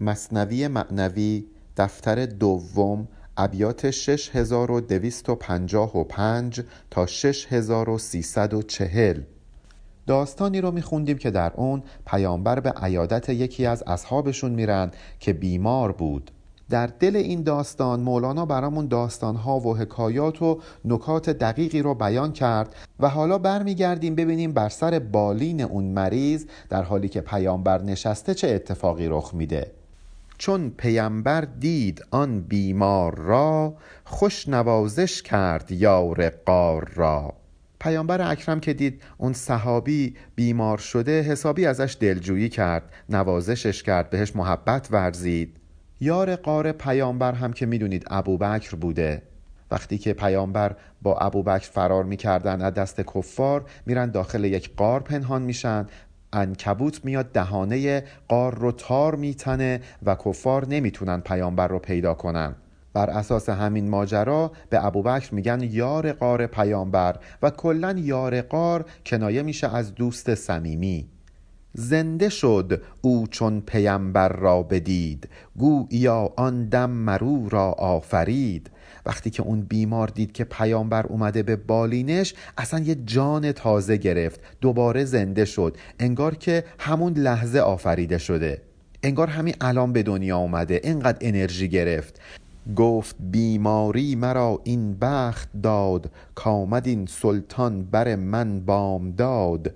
مصنوی معنوی دفتر دوم ابیات 6255 تا 6340 داستانی رو میخوندیم که در اون پیامبر به عیادت یکی از اصحابشون میرن که بیمار بود. در دل این داستان مولانا برامون داستانها و حکایات و نکات دقیقی رو بیان کرد و حالا برمیگردیم ببینیم بر سر بالین اون مریض در حالی که پیامبر نشسته چه اتفاقی رخ میده. چون پیامبر دید آن بیمار را خوش نوازش کرد یار قار را. پیامبر اکرم که دید اون صحابی بیمار شده حسابی ازش دلجویی کرد نوازشش کرد بهش محبت ورزید. یار قار پیامبر هم که می‌دونید ابوبکر بوده. وقتی که پیامبر با ابوبکر فرار می‌کردن از دست کفار میرن داخل یک قار پنهان میشن انکبوت میاد دهانه قار رو تار میتنه و کفار نمی‌تونن پیامبر رو پیدا کنن. بر اساس همین ماجرا به ابوبکر میگن یار قار پیامبر و کلا یار قار کنایه میشه از دوست صمیمی. زنده شد او چون پیامبر را بدید گوییا آن دم مرو را آفرید. وقتی که اون بیمار دید که پیامبر اومده به بالینش اصلا یه جان تازه گرفت دوباره زنده شد انگار که همون لحظه آفریده شده. انگار همین الان به دنیا اومده انقدر انرژی گرفت. گفت بیماری مرا این بخت داد کامد این سلطان بر من بام داد.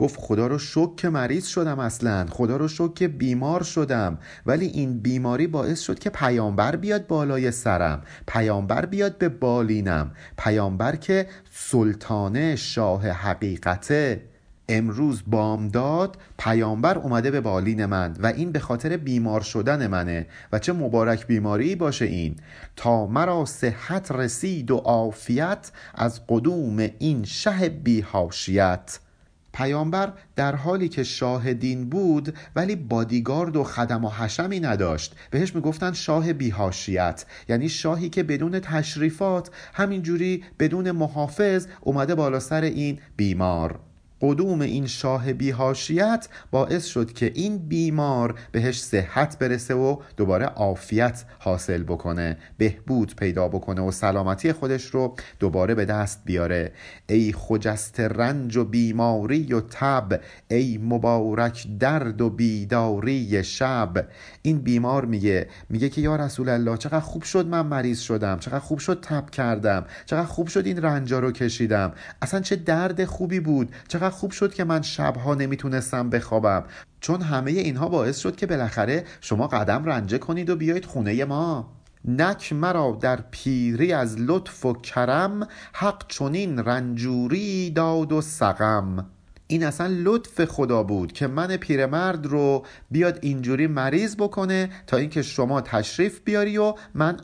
گفت خدا رو شک که مریض شدم اصلا. خدا رو شک که بیمار شدم. ولی این بیماری باعث شد که پیامبر بیاد بالای سرم. پیامبر بیاد به بالینم. پیامبر که سلطانه شاه حقیقته امروز بامداد پیامبر اومده به بالین من و این به خاطر بیمار شدن منه. و چه مبارک بیماری باشه این. تا مرا صحت رسید و عافیت از قدوم این شه بیهاشیت. پیامبر در حالی که شاهدین بود ولی بادیگارد و خدم و حشمی نداشت. بهش می‌گفتن شاه بیهاشیت یعنی شاهی که بدون تشریفات همینجوری بدون محافظ اومده بالا سر این بیمار. قدوم این شاه بیهاشیت باعث شد که این بیمار بهش صحت برسه و دوباره عافیت حاصل بکنه بهبود پیدا بکنه و سلامتی خودش رو دوباره به دست بیاره. ای خجست رنج و بیماری و تب ای مبارک درد و بیداری شب. این بیمار میگه میگه که یا رسول الله چقدر خوب شد من مریض شدم چقدر خوب شد تب کردم چقدر خوب شد این رنجا رو کشیدم. اصلا چه درد خوبی بود چقدر خوب شد که من شبها نمی‌تونستم بخوابم. چون همه اینها باعث شد که بالاخره شما قدم رنجه کنید و بیایید خونه ما. نک مرا در پیری از لطف و کرم حق چنین رنجوری داد و سقم. این اصلا لطف خدا بود که من پیرمرد رو بیاد اینجوری مریض بکنه تا اینکه شما تشریف بیاری و من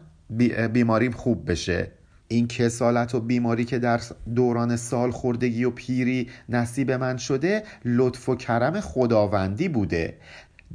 بیماریم خوب بشه. این کسالت و بیماری که در دوران سال خوردگی و پیری نصیب من شده لطف و کرم خداوندی بوده.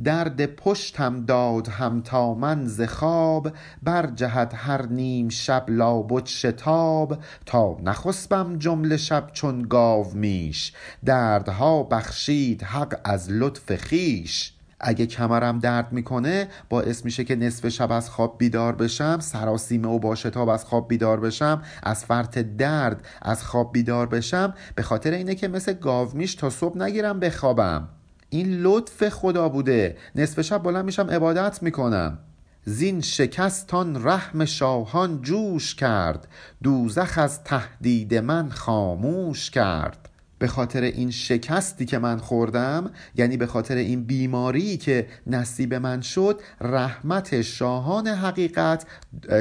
درد پشتم داد هم تا من ز خواب بر جهت هر نیم شب لابد شتاب. تا نخسبم جمله شب چون گاو میش دردها بخشید حق از لطف خیش اگه کمرم درد می‌کنه باعث میشه که نصف شب از خواب بیدار بشم سراسیمه و با شتاب از خواب بیدار بشم از فرط درد از خواب بیدار بشم به خاطر اینه که مثل گاومیش تا صبح نگیرم بخوابم. این لطف خدا بوده. نصف شب بلند میشم عبادت می‌کنم. زین شکستان رحم شاهان جوش کرد. دوزخ از تهدید من خاموش کرد. به خاطر این شکستی که من خوردم یعنی به خاطر این بیماری که نصیب من شد رحمت شاهان حقیقت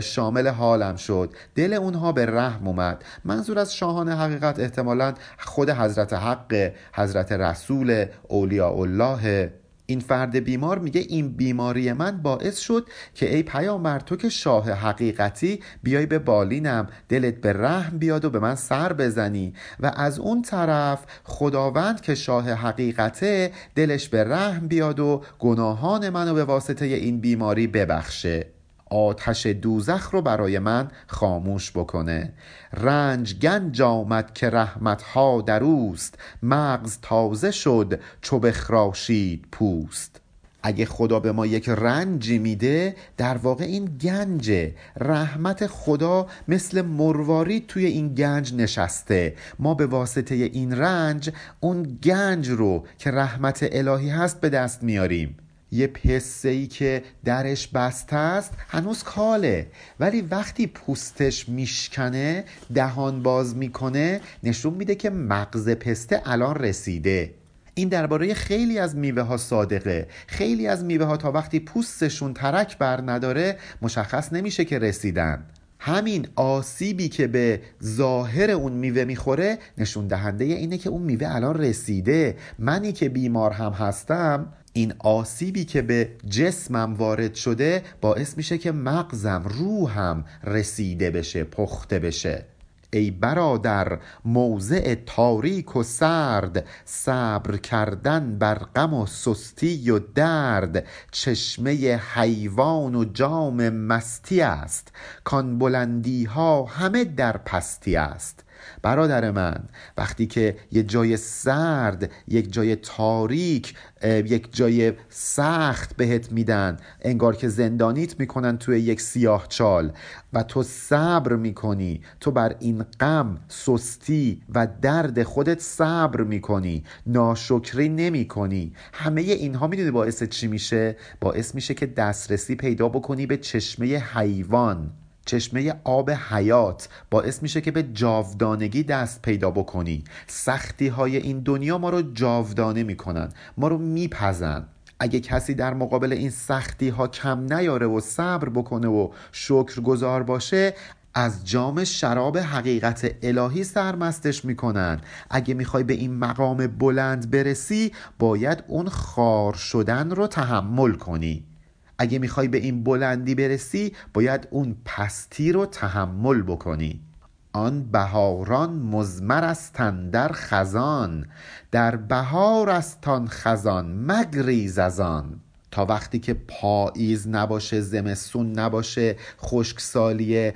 شامل حالم شد. دل اونها به رحم اومد. منظور از شاهان حقیقت احتمالا خود حضرت حق حضرت رسول اولیاء الله این فرد بیمار میگه این بیماری من باعث شد که ای پیامبر تو که شاه حقیقتی بیای به بالینم دلت به رحم بیاد و به من سر بزنی. و از اون طرف خداوند که شاه حقیقته دلش به رحم بیاد و گناهان منو به واسطه این بیماری ببخشه. آتش دوزخ رو برای من خاموش بکنه. رنج گنج آمد که رحمت ها در اوست. مغز تازه شد چو بخراشید پوست. اگه خدا به ما یک رنجی میده در واقع این گنجه. رحمت خدا مثل مرواری توی این گنج نشسته. ما به واسطه این رنج اون گنج رو که رحمت الهی هست به دست میاریم. یه پسه ای که درش بسته است هنوز کاله. ولی وقتی پوستش میشکنه دهان باز می‌کنه نشون میده که مغز پسته الان رسیده. این درباره خیلی از میوه ها صادقه. خیلی از میوه ها تا وقتی پوستشون ترک بر نداره مشخص نمیشه که رسیدن. همین آسیبی که به ظاهر اون میوه می‌خوره نشون دهنده اینه که اون میوه الان رسیده. منی که بیمار هم هستم این آسیبی که به جسمم وارد شده باعث میشه که مغزم روحم رسیده بشه پخته بشه. ای برادر موضع تاریک و سرد صبر کردن بر غم و سستی و درد چشمه حیوان و جام مستی است. کان بلندی ها همه در پستی است. برادر من وقتی که یه جای سرد یک جای تاریک یک جای سخت بهت میدن انگار که زندانیت می‌کنن توی یک سیاه چال و تو صبر می‌کنی تو بر این غم سستی و درد خودت صبر می‌کنی ناشکری نمی‌کنی. همه اینها می‌دونی باعث چی میشه؟ باعث میشه که دسترسی پیدا بکنی به چشمه حیوان. چشمه آب حیات باعث میشه که به جاودانگی دست پیدا بکنی. سختی های این دنیا ما رو جاودانه می‌کنن ما رو میپزن. اگه کسی در مقابل این سختی ها کم نیاره و صبر بکنه و شکر گذار باشه از جام شراب حقیقت الهی سرمستش می‌کنن. اگه می‌خوای به این مقام بلند برسی باید اون خار شدن رو تحمل کنی. اگه می‌خوای به این بلندی برسی باید اون پستی رو تحمل بکنی. آن بهاران مزمر است در خزان در بهار است آن خزان مگریز از تا وقتی که پاییز نباشه زمستون نباشه خشکسالی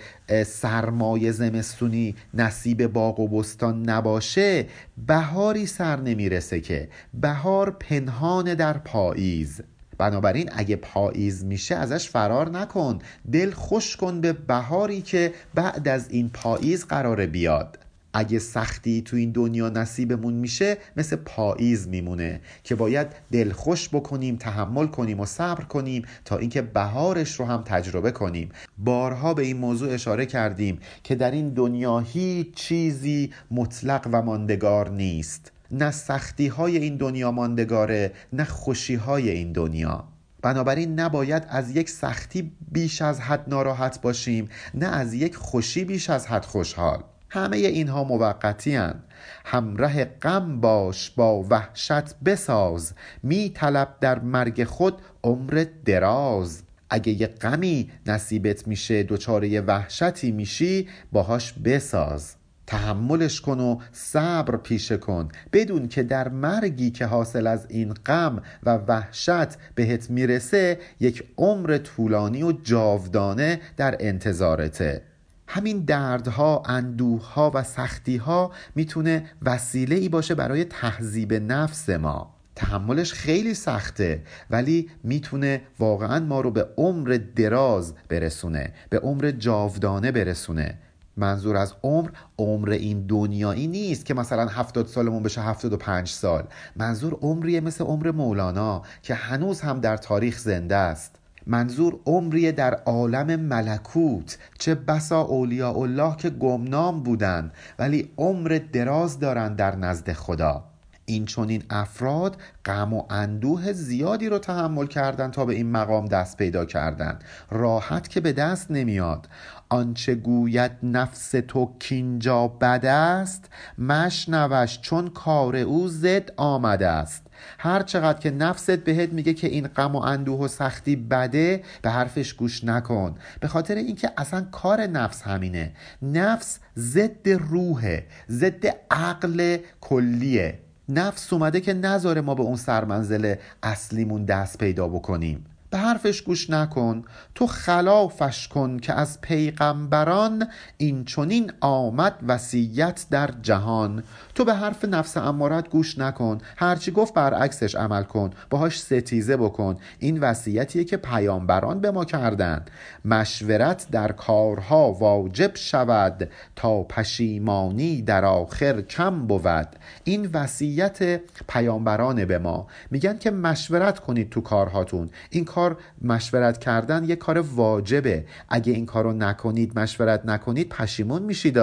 سرمایه زمستونی نصیب باغ و بستان نباشه بهاری سر نمی‌رسه که. بهار پنهان در پاییز. بنابراین اگه پاییز میشه ازش فرار نکن. دل خوش کن به بهاری که بعد از این پاییز قراره بیاد. اگه سختی تو این دنیا نصیبمون میشه مثل پاییز میمونه که باید دل خوش بکنیم تحمل کنیم و صبر کنیم تا اینکه بهارش رو هم تجربه کنیم. بارها به این موضوع اشاره کردیم که در این دنیا هیچ چیزی مطلق و ماندگار نیست. نه سختی های این دنیا ماندگاره نه خوشی های این دنیا. بنابراین نباید از یک سختی بیش از حد ناراحت باشیم نه از یک خوشی بیش از حد خوشحال. همه اینها موقتی هن. همراه غم باش با وحشت بساز. می طلب در مرگ خود عمر دراز. اگه یه غمی نصیبت میشه دچار وحشتی میشی باهاش بساز. تحملش کن و صبر پیشه کن. بدون که در مرگی که حاصل از این غم و وحشت بهت می‌رسه یک عمر طولانی و جاودانه در انتظارته. همین دردها، اندوهها و سختیها می‌تونه وسیله ای باشه برای تهذیب نفس ما. تحملش خیلی سخته ولی می‌تونه واقعا ما رو به عمر دراز برسونه به عمر جاودانه برسونه. منظور از عمر عمر این دنیایی نیست که مثلا هفتاد سالمون بشه هفتاد و پنج سال. منظور عمریه مثل عمر مولانا که هنوز هم در تاریخ زنده است. منظور عمریه در عالم ملکوت. چه بسا اولیاء الله که گمنام بودند ولی عمر دراز دارند در نزد خدا. این چون این افراد غم و اندوه زیادی رو تحمل کردند تا به این مقام دست پیدا کردند راحت که به دست نمیاد. آنچه گوید نفس تو کینجا بد است مشنوش چون کار او زد آمده است. هر چقدر که نفست بهت میگه که این غم و اندوه و سختی بده به حرفش گوش نکن. به خاطر اینکه اصلا کار نفس همینه. نفس ضد روحه ضد عقل کلیه. نفس اومده که نذاره ما به اون سرمنزل اصلیمون دست پیدا بکنیم. به حرفش گوش نکن. تو خلافش کن که از پیغمبران این چونین آمد وصیت در جهان. تو به حرف نفس امارت گوش نکن. هرچی گفت برعکسش عمل کن. باهاش ستیزه بکن. این وصیتیه که پیامبران به ما کردن. مشورت در کارها واجب شود تا پشیمانی در آخر کم بود. این وصیت پیامبران به ما. میگن که مشورت کنید تو کارهاتون. این کار مشورت کردن یه کار واجبه. اگه این کارو نکنید مشورت نکنید پشیمون میشید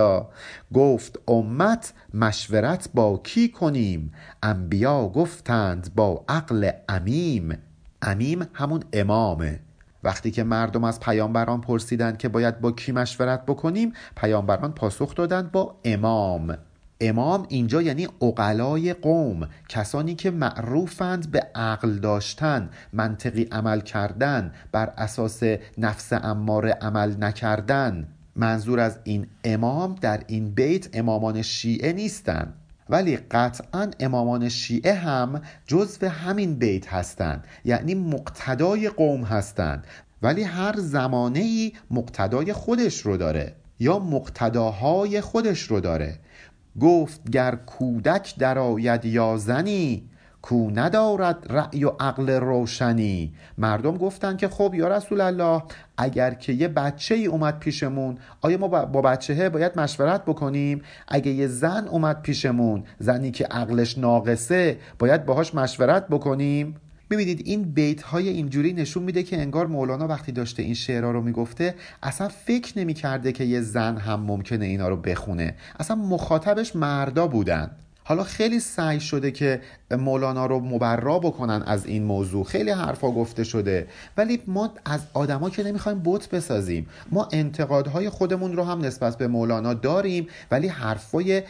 گفت امت مشورت با کی کنیم؟ انبیا گفتند با عقل امیم. امیم همون امامه. وقتی که مردم از پیامبران پرسیدند که باید با کی مشورت بکنیم پیامبران پاسخ دادند با امام. امام اینجا یعنی اقلای قوم کسانی که معروفند به عقل داشتن منطقی عمل کردن بر اساس نفس اماره عمل نکردن. منظور از این امام در این بیت امامان شیعه نیستند ولی قطعا امامان شیعه هم جزو همین بیت هستند یعنی مقتدای قوم هستند ولی هر زمانه ای مقتدای خودش رو داره یا مقتداهای خودش رو داره. گفت گر کودک درآید یا زنی کو ندارد رأی و عقل روشنی. مردم گفتن که خب یا رسول الله اگر که یه بچه ای اومد پیشمون آیا ما با بچه باید مشورت بکنیم؟ اگه یه زن اومد پیشمون زنی که عقلش ناقصه باید باهاش مشورت بکنیم؟ ببینید این بیت های اینجوری نشون میده که انگار مولانا وقتی داشته این شعرها رو می‌گفته اصلا فکر نمی‌کرده که یه زن هم ممکنه اینا رو بخونه. اصلا مخاطبش مردا بودن. حالا خیلی سعی شده که مولانا رو مبرا بکنن از این موضوع. خیلی حرفا گفته شده. ولی ما از آدما که نمی‌خوایم بت بسازیم. ما انتقادهای خودمون رو هم نسبت به مولانا داریم ولی حرفای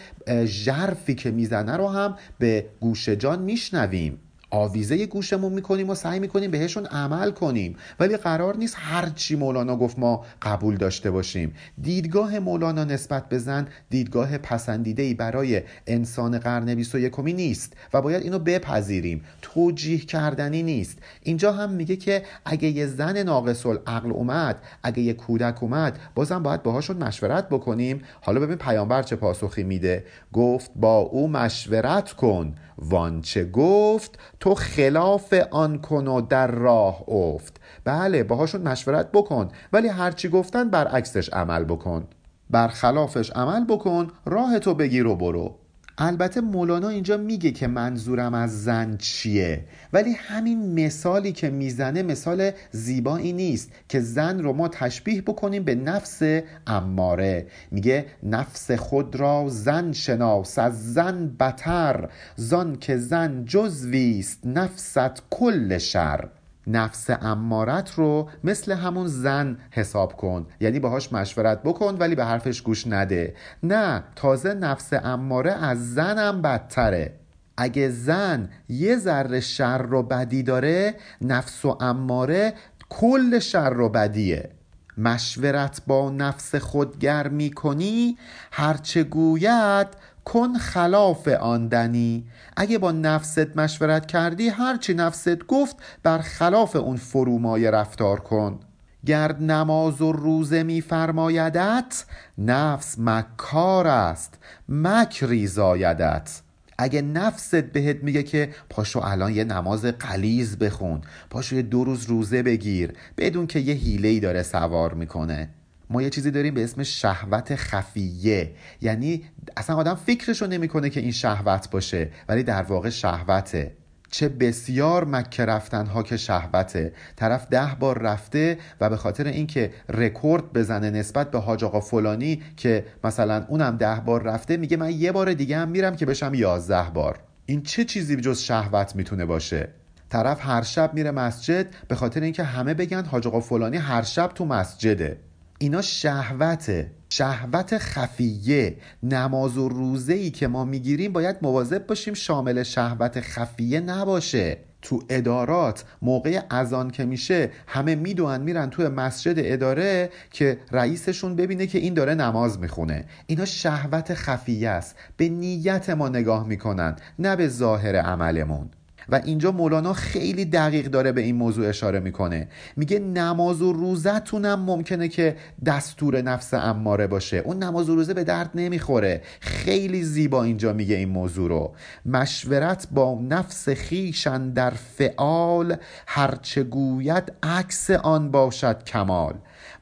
ژرفی که می‌زنه رو هم به گوش جان میشنویم. آویزه گوشمون می‌کنیم و سعی می‌کنیم بهشون عمل کنیم. ولی قرار نیست هرچی مولانا گفت ما قبول داشته باشیم. دیدگاه مولانا نسبت به زن دیدگاه پسندیده ای برای انسان قرن 21 نیست و باید اینو بپذیریم. توجیه کردنی نیست. اینجا هم میگه که اگه یه زن ناقص عقل اومد اگه یه کودک اومد بازم باید باهاشون مشورت بکنیم. حالا ببین پیامبر چه پاسخی میده؟ گفت با او مشورت کن. وانچه گفت؟ تو خلاف آن کن و در راه افت. بله باهاشون مشورت بکن ولی هرچی گفتن برعکسش عمل بکن. برخلافش عمل بکن راه تو بگیر و برو. البته مولانا اینجا میگه که منظورم از زن چیه. ولی همین مثالی که می‌زنه مثال زیبایی نیست که زن رو ما تشبیه بکنیم به نفس اماره. میگه نفس خود را زن شناس از زن بتر. زان که زن جزویست نفست کل شر. نفس امارت رو مثل همون زن حساب کن. یعنی باهاش مشورت بکن ولی به حرفش گوش نده. نه تازه نفس اماره از زنم بدتره. اگه زن یه ذره شر و بدی داره نفس و اماره کل شر و بدیه. مشورت با نفس خود گر می کنی هرچه گوید کن خلاف آن دنی. اگه با نفست مشورت کردی هرچی نفست گفت بر خلاف اون فرومایه رفتار کن. گر نماز و روزه میفرمایدت نفس مکار است مکری زایدت. اگه نفست بهت میگه که پاشو الان یه نماز قلیز بخون پاشو یه دو روز روزه بگیر بدون که یه حیله‌ای داره سوار می‌کنه. ما یه چیزی داریم به اسم شهوت خفیه. یعنی اصلا آدم فکرشو نمی‌کنه که این شهوت باشه ولی در واقع شهوته. چه بسیار مکه رفتن ها که شهوته. طرف ده بار رفته و به خاطر اینکه رکورد بزنه نسبت به حاج آقا فلانی که مثلا اونم ده بار رفته میگه من یه بار دیگه هم میرم که بشم یازده بار. این چه چیزی جز شهوت می‌تونه باشه؟ طرف هر شب میره مسجد به خاطر اینکه همه بگن حاج آقا فلانی هر شب تو مسجده. اینا شهوته. شهوت خفیه. نماز و روزه ای که ما می‌گیریم باید مواظب باشیم شامل شهوت خفیه نباشه. تو ادارات موقع اذان که میشه همه می‌دونن میرن تو مسجد اداره که رئیسشون ببینه که این داره نماز می‌خونه. اینا شهوت خفیه است. به نیت ما نگاه می‌کنن نه به ظاهر عملمون. و اینجا مولانا خیلی دقیق داره به این موضوع اشاره می‌کنه. میگه نماز و روزتونم ممکنه که دستور نفس اماره باشه. اون نماز و روزه به درد نمی‌خوره. خیلی زیبا اینجا میگه این موضوع رو. مشورت با نفس خیشن در فعال هرچه گوید عکس آن باشد کمال.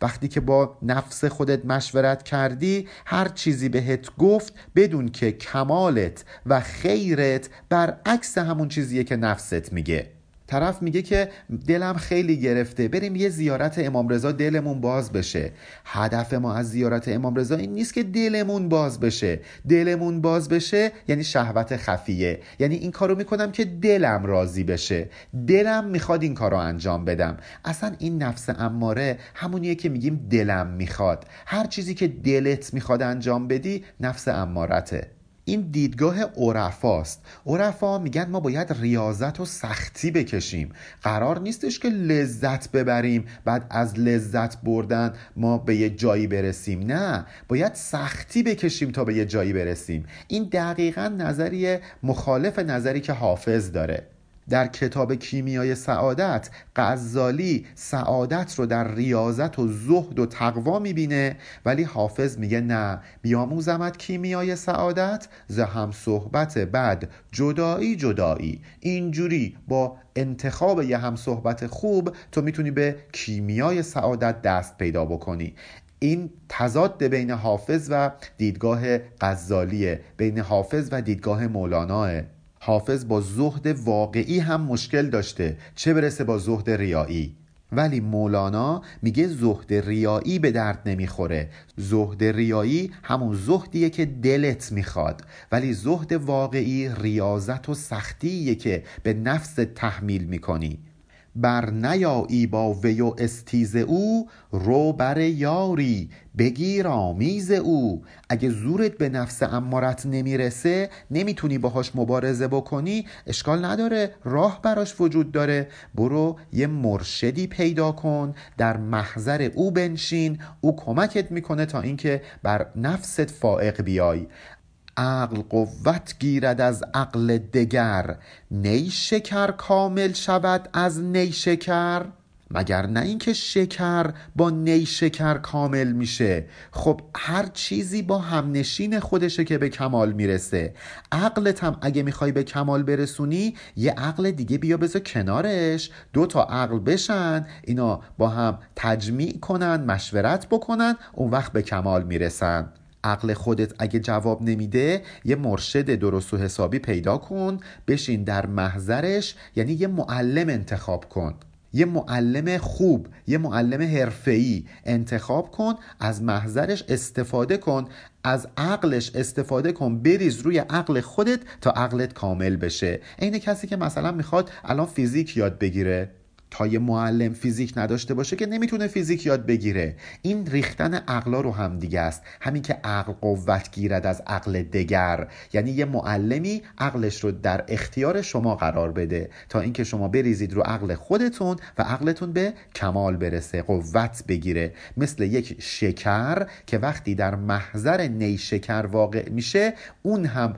وقتی که با نفس خودت مشورت کردی هر چیزی بهت گفت بدون که کمالت و خیرت برعکس همون چیزیه که نفست میگه. طرف میگه که دلم خیلی گرفته بریم یه زیارت امام رضا دلمون باز بشه. هدف ما از زیارت امام رضا این نیست که دلمون باز بشه. دلمون باز بشه یعنی شهوت خفیه. یعنی این کارو می‌کنم که دلم راضی بشه. دلم می‌خواد این کارو انجام بدم. اصلا این نفس اماره همونیه که میگیم دلم می‌خواد. هر چیزی که دلت می‌خواد انجام بدی نفس امارته. این دیدگاه عرفاست. عرفا میگن ما باید ریاضت و سختی بکشیم. قرار نیستش که لذت ببریم. بعد از لذت بردن ما به یه جایی برسیم. نه باید سختی بکشیم تا به یه جایی برسیم. این دقیقا نظریه مخالف نظری که حافظ داره. در کتاب کیمیای سعادت غزالی سعادت رو در ریاضت و زهد و تقوا می‌بینه ولی حافظ میگه نه بیاموزمت کیمیای سعادت ز هم صحبت بعد جدایی جدایی. اینجوری با انتخاب یه هم صحبت خوب تو می‌تونی به کیمیای سعادت دست پیدا بکنی. این تضاد بین حافظ و دیدگاه غزالیه بین حافظ و دیدگاه مولاناه. حافظ با زهد واقعی هم مشکل داشته. چه برسه با زهد ریایی؟ ولی مولانا میگه زهد ریایی به درد نمی‌خوره. زهد ریایی همون زهدیه که دلت می‌خواد. ولی زهد واقعی ریاضت و سختیه که به نفس تحمیل می‌کنی. بر نیایی با وی و استیز او رو بر یاری بگیر آمیز او. اگه زورت به نفس امارت نمی‌رسه نمی‌تونی باهاش مبارزه بکنی اشکال نداره راه براش وجود داره. برو یه مرشدی پیدا کن در محضر او بنشین. او کمکت می‌کنه تا اینکه بر نفست فائق بیای. عقل قوت گیرد از عقل دگر. نی شکر کامل شود از نی شکر؟ مگر نه اینکه شکر با نی شکر کامل میشه؟ خب هر چیزی با همنشین خودشه که به کمال می‌رسه. عقلت هم اگه می‌خوای به کمال برسونی یه عقل دیگه بیا بذار کنارش. دو تا عقل بشن اینا با هم تجمیع کنن مشورت بکنن اون وقت به کمال می‌رسن. عقل خودت اگه جواب نمیده یه مرشد درست و حسابی پیدا کن بشین در محضرش یعنی یه معلم انتخاب کن. یه معلم خوب یه معلم حرفه‌ای انتخاب کن از محضرش استفاده کن از عقلش استفاده کن بریز روی عقل خودت تا عقلت کامل بشه. عین کسی که مثلا می‌خواد الان فیزیک یاد بگیره. تا یه معلم فیزیک نداشته باشه که نمی‌تونه فیزیک یاد بگیره. این ریختن عقلا رو هم دیگه است. همین که عقل قوت گیرد از عقل دگر. یعنی یه معلمی عقلش رو در اختیار شما قرار بده تا اینکه شما بریزید رو عقل خودتون و عقلتون به کمال برسه قوت بگیره. مثل یک شکر که وقتی در محضر نیشکر واقع میشه اون هم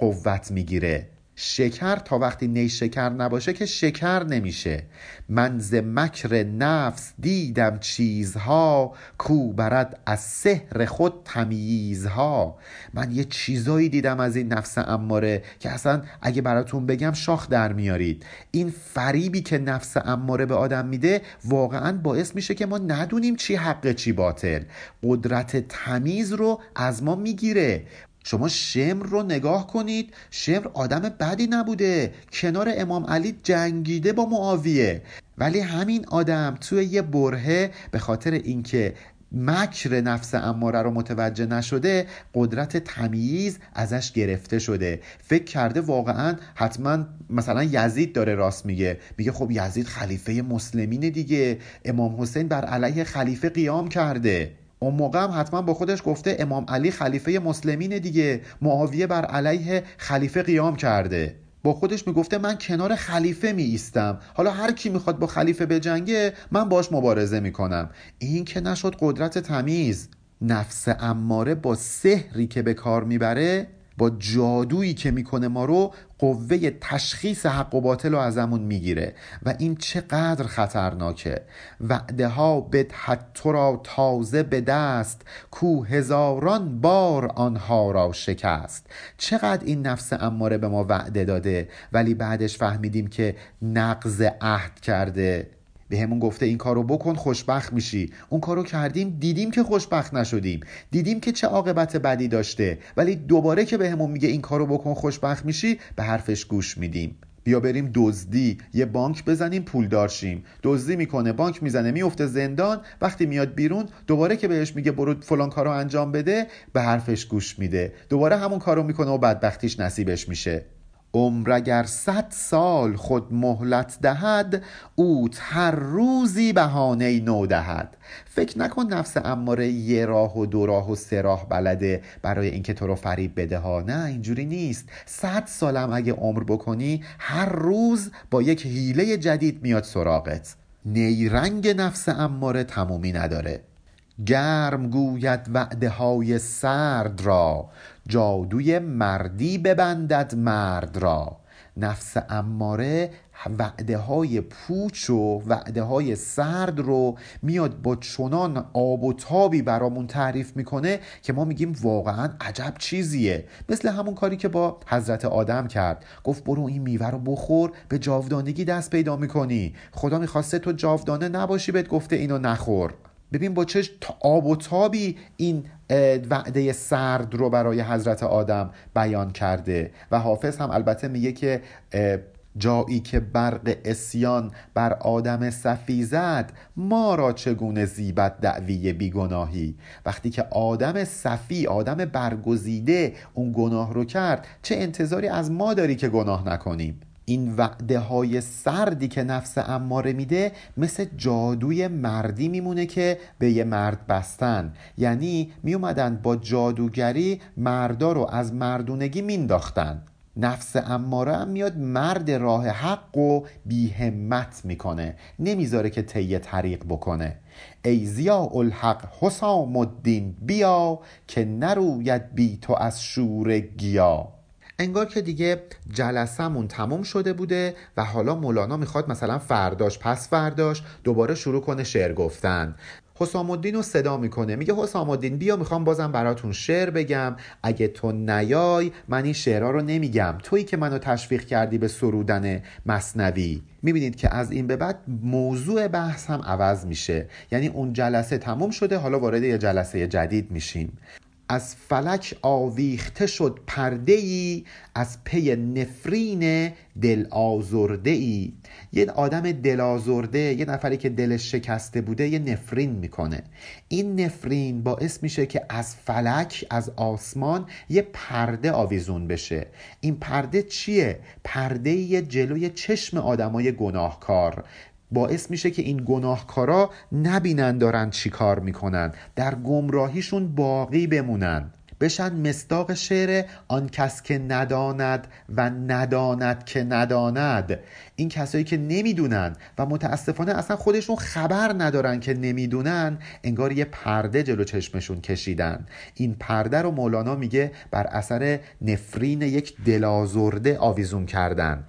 قوت می‌گیره. شکر تا وقتی نیشکر نباشه که شکر نمیشه. من ز مکر نفس دیدم چیزها کو برد از سحر خود تمییزها. من یه چیزایی دیدم از این نفس اماره که اصلا اگه براتون بگم شاخ در میارید. این فریبی که نفس اماره به آدم میده واقعا باعث میشه که ما ندونیم چی حق چی باطل. قدرت تمیز رو از ما می‌گیره. شما شمر رو نگاه کنید. شمر آدم بدی نبوده. کنار امام علی جنگیده با معاویه. ولی همین آدم توی یه برهه به خاطر اینکه مکر نفس اماره رو متوجه نشده قدرت تمییز ازش گرفته شده. فکر کرده واقعا حتما مثلا یزید داره راست میگه. میگه خب یزید خلیفه مسلمینه دیگه. امام حسین بر علیه خلیفه قیام کرده. اون موقع هم حتما با خودش گفته امام علی خلیفه مسلمین دیگه. معاویه بر علیه خلیفه قیام کرده. با خودش می‌گفته من کنار خلیفه می ایستم حالا هر کی می‌خواد با خلیفه بجنگه من باش مبارزه می‌کنم. این که نشد قدرت تمیز. نفس اماره با سحری که به کار می‌بره با جادویی که می‌کنه ما رو قوه تشخیص حق و باطل رو ازمون می‌گیره. و این چقدر خطرناکه. وعده ها بدهد تو را تازه به دست کو هزاران بار آنها را شکست. چقدر این نفس اماره به ما وعده داده ولی بعدش فهمیدیم که نقض عهد کرده. به همون گفته این کارو بکن خوشبخت میشی. اون کارو کردیم دیدیم که خوشبخت نشدیم. دیدیم که چه عاقبت بدی داشته. ولی دوباره که به همون میگه این کارو بکن خوشبخت میشی به حرفش گوش میدیم. بیا بریم دزدی. یه بانک بزنیم پول دارشیم دزدی می‌کنه بانک می‌زنه میفته زندان. وقتی میاد بیرون دوباره که بهش میگه برو فلان کارو انجام بده به حرفش گوش میده. دوباره همون کارو می‌کنه و بدبختیش نصیبش میشه. عمر اگر صد سال خود مهلت دهد اوت هر روزی بهانه نو دهد. فکر نکن نفس اماره یه راه و دو راه و سه راه بلده برای اینکه تو رو فریب بده ها. نه اینجوری نیست. صد سالم اگه عمر بکنی هر روز با یک حیله جدید میاد سراغت. نیرنگ نفس اماره تمومی نداره. گرم گوید وعده های سرد را. جادوی مردی ببندد مرد را. نفس اماره وعده های پوچ و وعده های سرد رو میاد با چنان آب و تابی برامون تعریف می‌کنه که ما میگیم واقعا عجب چیزیه. مثل همون کاری که با حضرت آدم کرد. گفت برو این میوه رو بخور به جاودانگی دست پیدا می‌کنی. خدا می‌خواسته تو جاودانه نباشی بهت گفته اینو نخور. ببین با چه آب و تابی این وعده سرد رو برای حضرت آدم بیان کرده. و حافظ هم البته میگه که جایی که برق اسیان بر آدم صفی زد ما را چگونه زیبت دعوی بیگناهی؟ وقتی که آدم صفی آدم برگزیده اون گناه رو کرد چه انتظاری از ما داری که گناه نکنیم؟ این وعده های سردی که نفس اماره میده مثل جادوی مردی میمونه که به یه مرد بستن. یعنی میومدن با جادوگری مردا رو از مردونگی مینداختن. نفس اماره هم میاد مرد راه حق و بیهمت می‌کنه. نمی‌ذاره که طی طریق بکنه. ای زیا الحق حسام الدین بیا که نروید بی تو از شور گیا. انگار که دیگه جلسمون تموم شده بوده و حالا مولانا می‌خواد مثلا فرداش پس فرداش دوباره شروع کنه شعر گفتن. حسام الدین رو صدا می‌کنه میگه حسام الدین بیا می‌خوام بازم براتون شعر بگم. اگه تو نیای من این شعرها رو نمیگم. تویی که منو تشویق کردی به سرودن مصنوی. می‌بینید که از این به بعد موضوع بحث هم عوض میشه. یعنی اون جلسه تموم شده حالا وارد یه جلسه جدید میشیم. از فلک آویخته شد پرده ای از پی نفرین دل آزرده ای یه آدم دل آزرده یه نفری که دلش شکسته بوده یه نفرین می‌کنه. این نفرین باعث میشه که از فلک از آسمان یه پرده آویزون بشه. این پرده چیه؟ پرده جلوی چشم آدمای گناهکار. باعث میشه که این گناهکارا نبینن دارن چی کار می‌کنن. در گمراهیشون باقی بمونن. بشن مستاق شعر آن کس که نداند و نداند که نداند. این کسایی که نمی‌دونن و متاسفانه اصلا خودشون خبر ندارن که نمی‌دونن انگار یه پرده جلو چشمشون کشیدن. این پرده رو مولانا میگه بر اثر نفرین یک دلازرده آویزون کردن.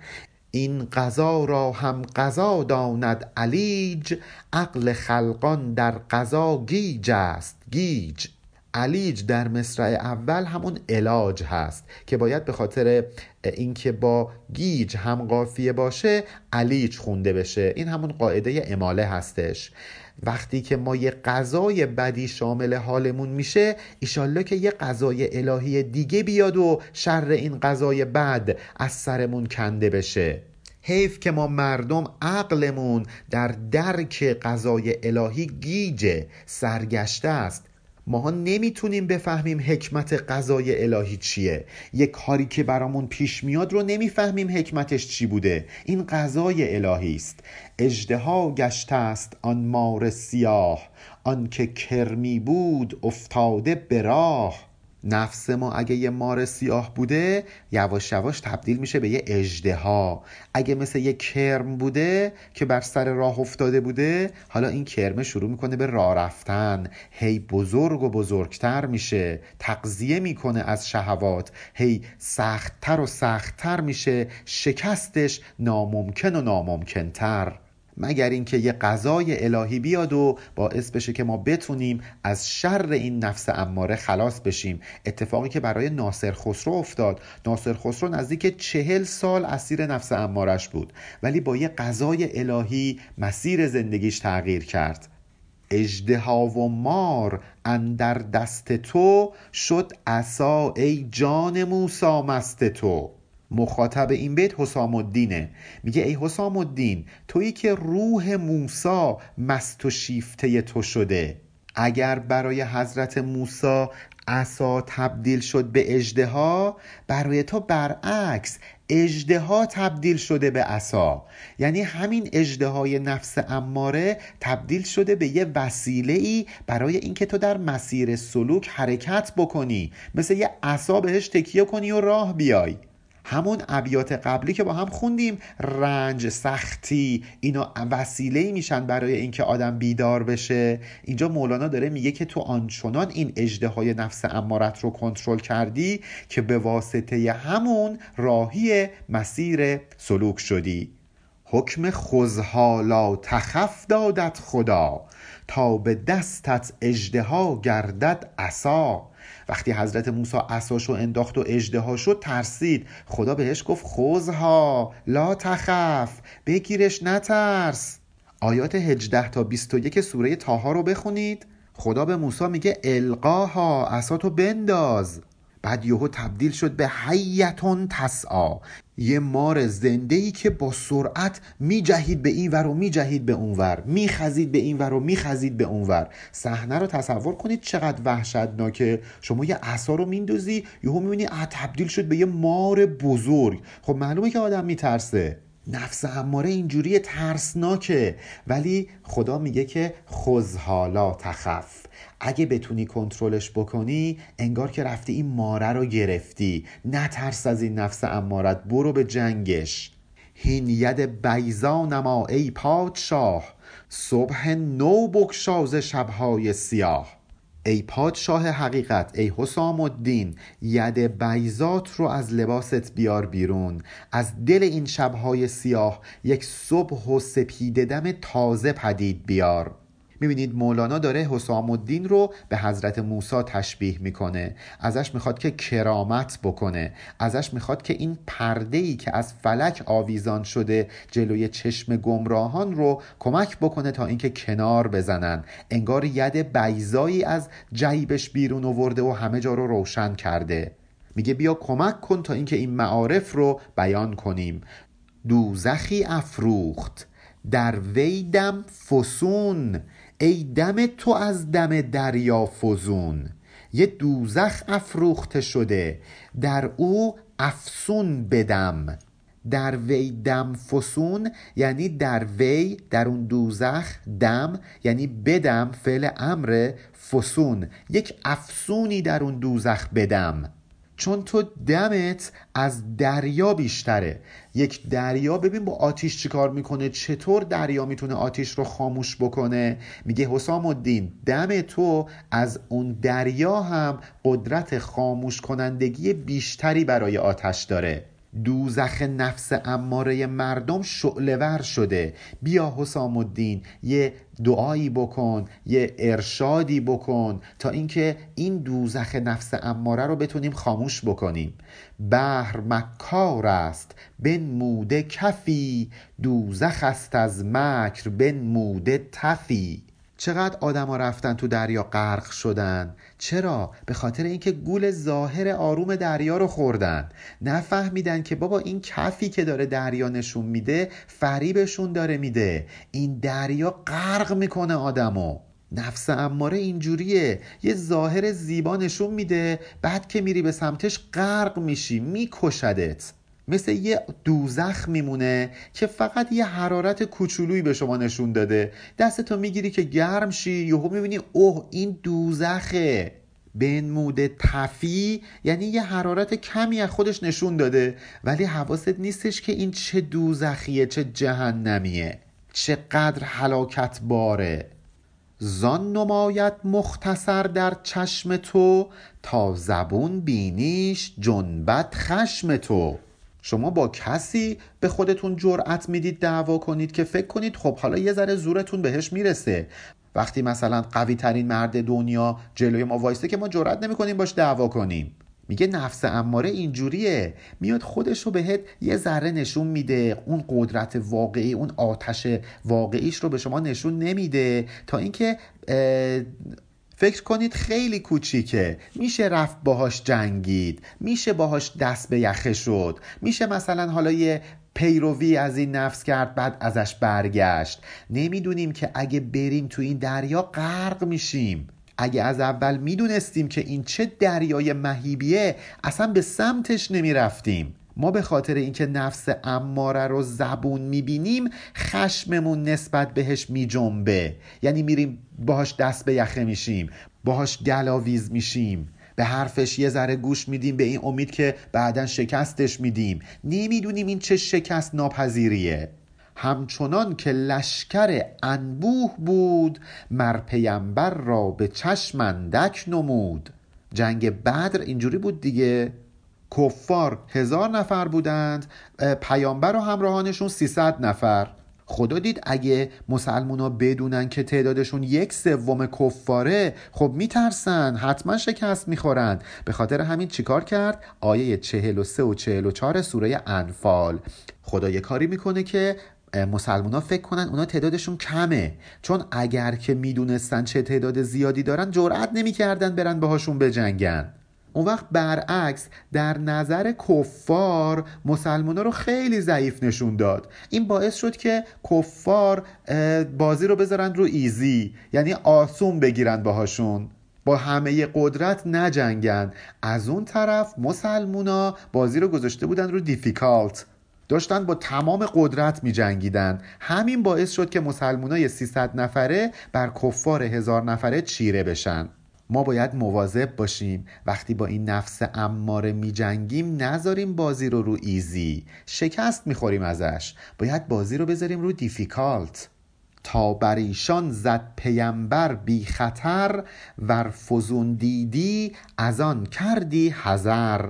این قضا را هم قضا داند علیج عقل خلقان در قضا گیج است گیج. علیج در مصرع اول همون علاج هست که باید به خاطر اینکه با گیج هم قافیه باشه علیج خونده بشه. این همون قاعده اماله هستش. وقتی که ما یه غذای بدی شامل حالمون میشه ایشالله که یه غذای الهی دیگه بیاد و شر این غذای بد از سرمون کنده بشه. حیف که ما مردم عقلمون در درک غذای الهی گیجه سرگشته است. ماها نمی‌تونیم بفهمیم حکمت غذای الهی چیه. یک کاری که برامون پیش میاد رو نمی‌فهمیم حکمتش چی بوده. این غذای الهی است. اجدها گشته است آن مار سیاه. آن که کرمی بود افتاده به راه. نفس ما اگه یه مار سیاه بوده یواش یواش تبدیل میشه به یه اجدها اگه مثل یه کرم بوده که بر سر راه افتاده بوده حالا این کرمه شروع می‌کنه به راه رفتن. هی بزرگ و بزرگتر میشه. تقضیه می‌کنه از شهوات. هی سختتر و سختتر میشه. شکستش ناممکن و ناممکنتر. مگر اینکه یه قضای الهی بیاد و باعث بشه که ما بتونیم از شر این نفس اماره خلاص بشیم. اتفاقی که برای ناصر خسرو افتاد. ناصر خسرو نزدیک چهل سال اسیر نفس امارش بود ولی با یه قضای الهی مسیر زندگیش تغییر کرد. اجدها و مار اندر دست تو شد عصا ای جان موسا مست تو. مخاطب این بیت حسام الدینه میگه ای حسام الدین تویی که روح موسا مست و شیفته تو شده. اگر برای حضرت موسا عصا تبدیل شد به اجدها برای تو برعکس اجدها تبدیل شده به عصا. یعنی همین اجدهای نفس اماره تبدیل شده به یه وسیله ای برای اینکه تو در مسیر سلوک حرکت بکنی. مثل یه عصا بهش تکیه کنی و راه بیای. همون ابیات قبلی که با هم خوندیم رنج سختی اینا وسیله میشن برای اینکه آدم بیدار بشه. اینجا مولانا داره میگه که تو آنچنان این اجده های نفس امارت رو کنترل کردی که به واسطه همون راهی مسیر سلوک شدی. حکم خزحالا تخف دادت خدا تا به دستت اجده گردد عصا. وقتی حضرت موسی اساشو انداخت و اجده شد ترسید خدا بهش گفت خوزها لا تخف بگیرش نترس. آیات 18 تا 21 سوره تاها رو بخونید. خدا به موسی میگه القاها اساتو بنداز. بعد یهو تبدیل شد به حیتون تسعا. یه مار زنده ای که با سرعت میجهید به این ور و میجهید به اون ور. میخزید به این ور و میخزید به اون ور. صحنه رو تصور کنید چقدر وحشتناکه. شما یه عصا رو میندازی یهو می‌بینی تبدیل شد به یه مار بزرگ. خب معلومه که آدم میترسه. نفس اماره اینجوری ترسناکه. ولی خدا میگه که خزحالا تخف. اگه بتونی کنترلش بکنی انگار که رفتی این ماره رو گرفتی. نترس از این نفس امارت برو به جنگش. هین ید بیزا نما ای پادشاه. صبح نو بکشاز شبهای سیاه. ای پادشاه حقیقت ای حسام الدین ید بیزات رو از لباست بیار بیرون. از دل این شبهای سیاه یک صبح و سپیده دم تازه پدید بیار. می‌بینید مولانا داره حسام الدین رو به حضرت موسی تشبیه می‌کنه. ازش می‌خواد که کرامت بکنه. ازش می‌خواد که این پرده ای که از فلک آویزان شده جلوی چشم گمراهان رو کمک بکنه تا اینکه کنار بزنن. انگار ید بیزایی از جیبش بیرون آورده و همه جا رو روشن کرده. میگه بیا کمک کن تا اینکه این معارف رو بیان کنیم. دوزخی افروخت. در ویدم فسون. ای دم تو از دم دریا فزون. یه دوزخ افروخته شده. در او افسون بدم. در وی دم فسون یعنی در وی در اون دوزخ دم یعنی بدم فعل امر فسون. یک افسونی در اون دوزخ بدم. چون تو دمت از دریا بیشتره. یک دریا ببین با آتیش چیکار می‌کنه؟ چطور دریا می‌تونه آتیش رو خاموش بکنه؟ میگه حسام الدین دم تو از اون دریا هم قدرت خاموش کنندگی بیشتری برای آتش داره. دوزخ نفس اماره مردم شعلور شده. بیا حسام الدین یه دعایی بکن یه ارشادی بکن تا اینکه این دوزخ نفس اماره رو بتونیم خاموش بکنیم. بحر مکار است موده کفی. دوزخ است از مکر موده تفی. چقدر آدما رفتن تو دریا غرق شدن؟ چرا؟ به خاطر اینکه گول ظاهر آروم دریا رو خوردن. نفهمیدن که بابا این کفی که داره دریا نشون میده فریبشون داره میده. این دریا غرق می‌کنه آدمو. نفس اماره اینجوریه. یه ظاهر زیبا نشون میده بعد که میری به سمتش غرق میشی میکشدت. مثل یه دوزخ میمونه که فقط یه حرارت کوچولویی به شما نشون داده. دستتو می‌گیری که گرم شی یهو می‌بینی اوه این دوزخه. بنموده تفی یعنی یه حرارت کمی از خودش نشون داده. ولی حواست نیستش که این چه دوزخیه چه جهنمیه. چقدر حلاکت باره. زان نمایت مختصر در چشم تو تا زبون بینیش جنبت خشم تو. شما با کسی به خودتون جرأت می‌دید دعوا کنید که فکر کنید خب حالا یه ذره زورتون بهش می‌رسه. وقتی مثلا قوی ترین مرد دنیا جلوی ما وایسته که ما جرأت نمی‌کنیم باش دعوا کنیم. میگه نفس اماره اینجوریه. میاد خودش رو بهت یه ذره نشون میده. اون قدرت واقعی اون آتش واقعیش رو به شما نشون نمیده. تا اینکه فکر کنید خیلی کوچیکه. میشه رفت باهاش جنگید. میشه باهاش دست به یخه شد. میشه مثلا حالا یه پیروی از این نفس کرد بعد ازش برگشت. نمی‌دونیم که اگه بریم تو این دریا غرق میشیم. اگه از اول می‌دونستیم که این چه دریای مهیبیه اصلا به سمتش نمی‌رفتیم. ما به خاطر اینکه نفس اماره رو زبون می‌بینیم خشممون نسبت بهش میجنبه. یعنی میریم باهاش دست به یخه میشیم باهاش گلاویز میشیم. به حرفش یه ذره گوش میدیم به این امید که بعدا شکستش میدیم. نمی‌دونیم این چه شکست ناپذیریه. همچنان که لشکر انبوه بود مر پیمبر را به چشم اندک نمود. جنگ بدر اینجوری بود دیگه. کفار هزار نفر بودند پیامبر و همراهانشون 300 نفر. خدا دید اگه مسلمونا بدونن که تعدادشون یک سوم کفاره خب میترسن حتما شکست می‌خورن. به خاطر همین چیکار کرد؟ آیه 43 و 44 سوره انفال. خدا یه کاری می‌کنه که مسلمان ها فکر کنن اونا تعدادشون کمه. چون اگر که می‌دونستن چه تعداد زیادی دارن جرأت نمی‌کردن برن باهاشون بجنگن. اون وقت برعکس در نظر کفار مسلمان رو خیلی ضعیف نشون داد. این باعث شد که کفار بازی رو بذارن رو ایزی یعنی آسون بگیرن باهاشون. با همه قدرت نجنگن. از اون طرف مسلمونا بازی رو گذاشته بودن رو دیفیکالت داشتن با تمام قدرت می جنگیدن. همین باعث شد که مسلمانای 300 نفره بر کفار هزار نفره چیره بشن. ما باید مواظب باشیم. وقتی با این نفس اماره می جنگیم نذاریم بازی رو رو ایزی. شکست می خوریم ازش. باید بازی رو بذاریم رو دیفیکالت. تا بر ایشان زد پیمبر بی خطر ور فزون دیدی از آن کردی حذر.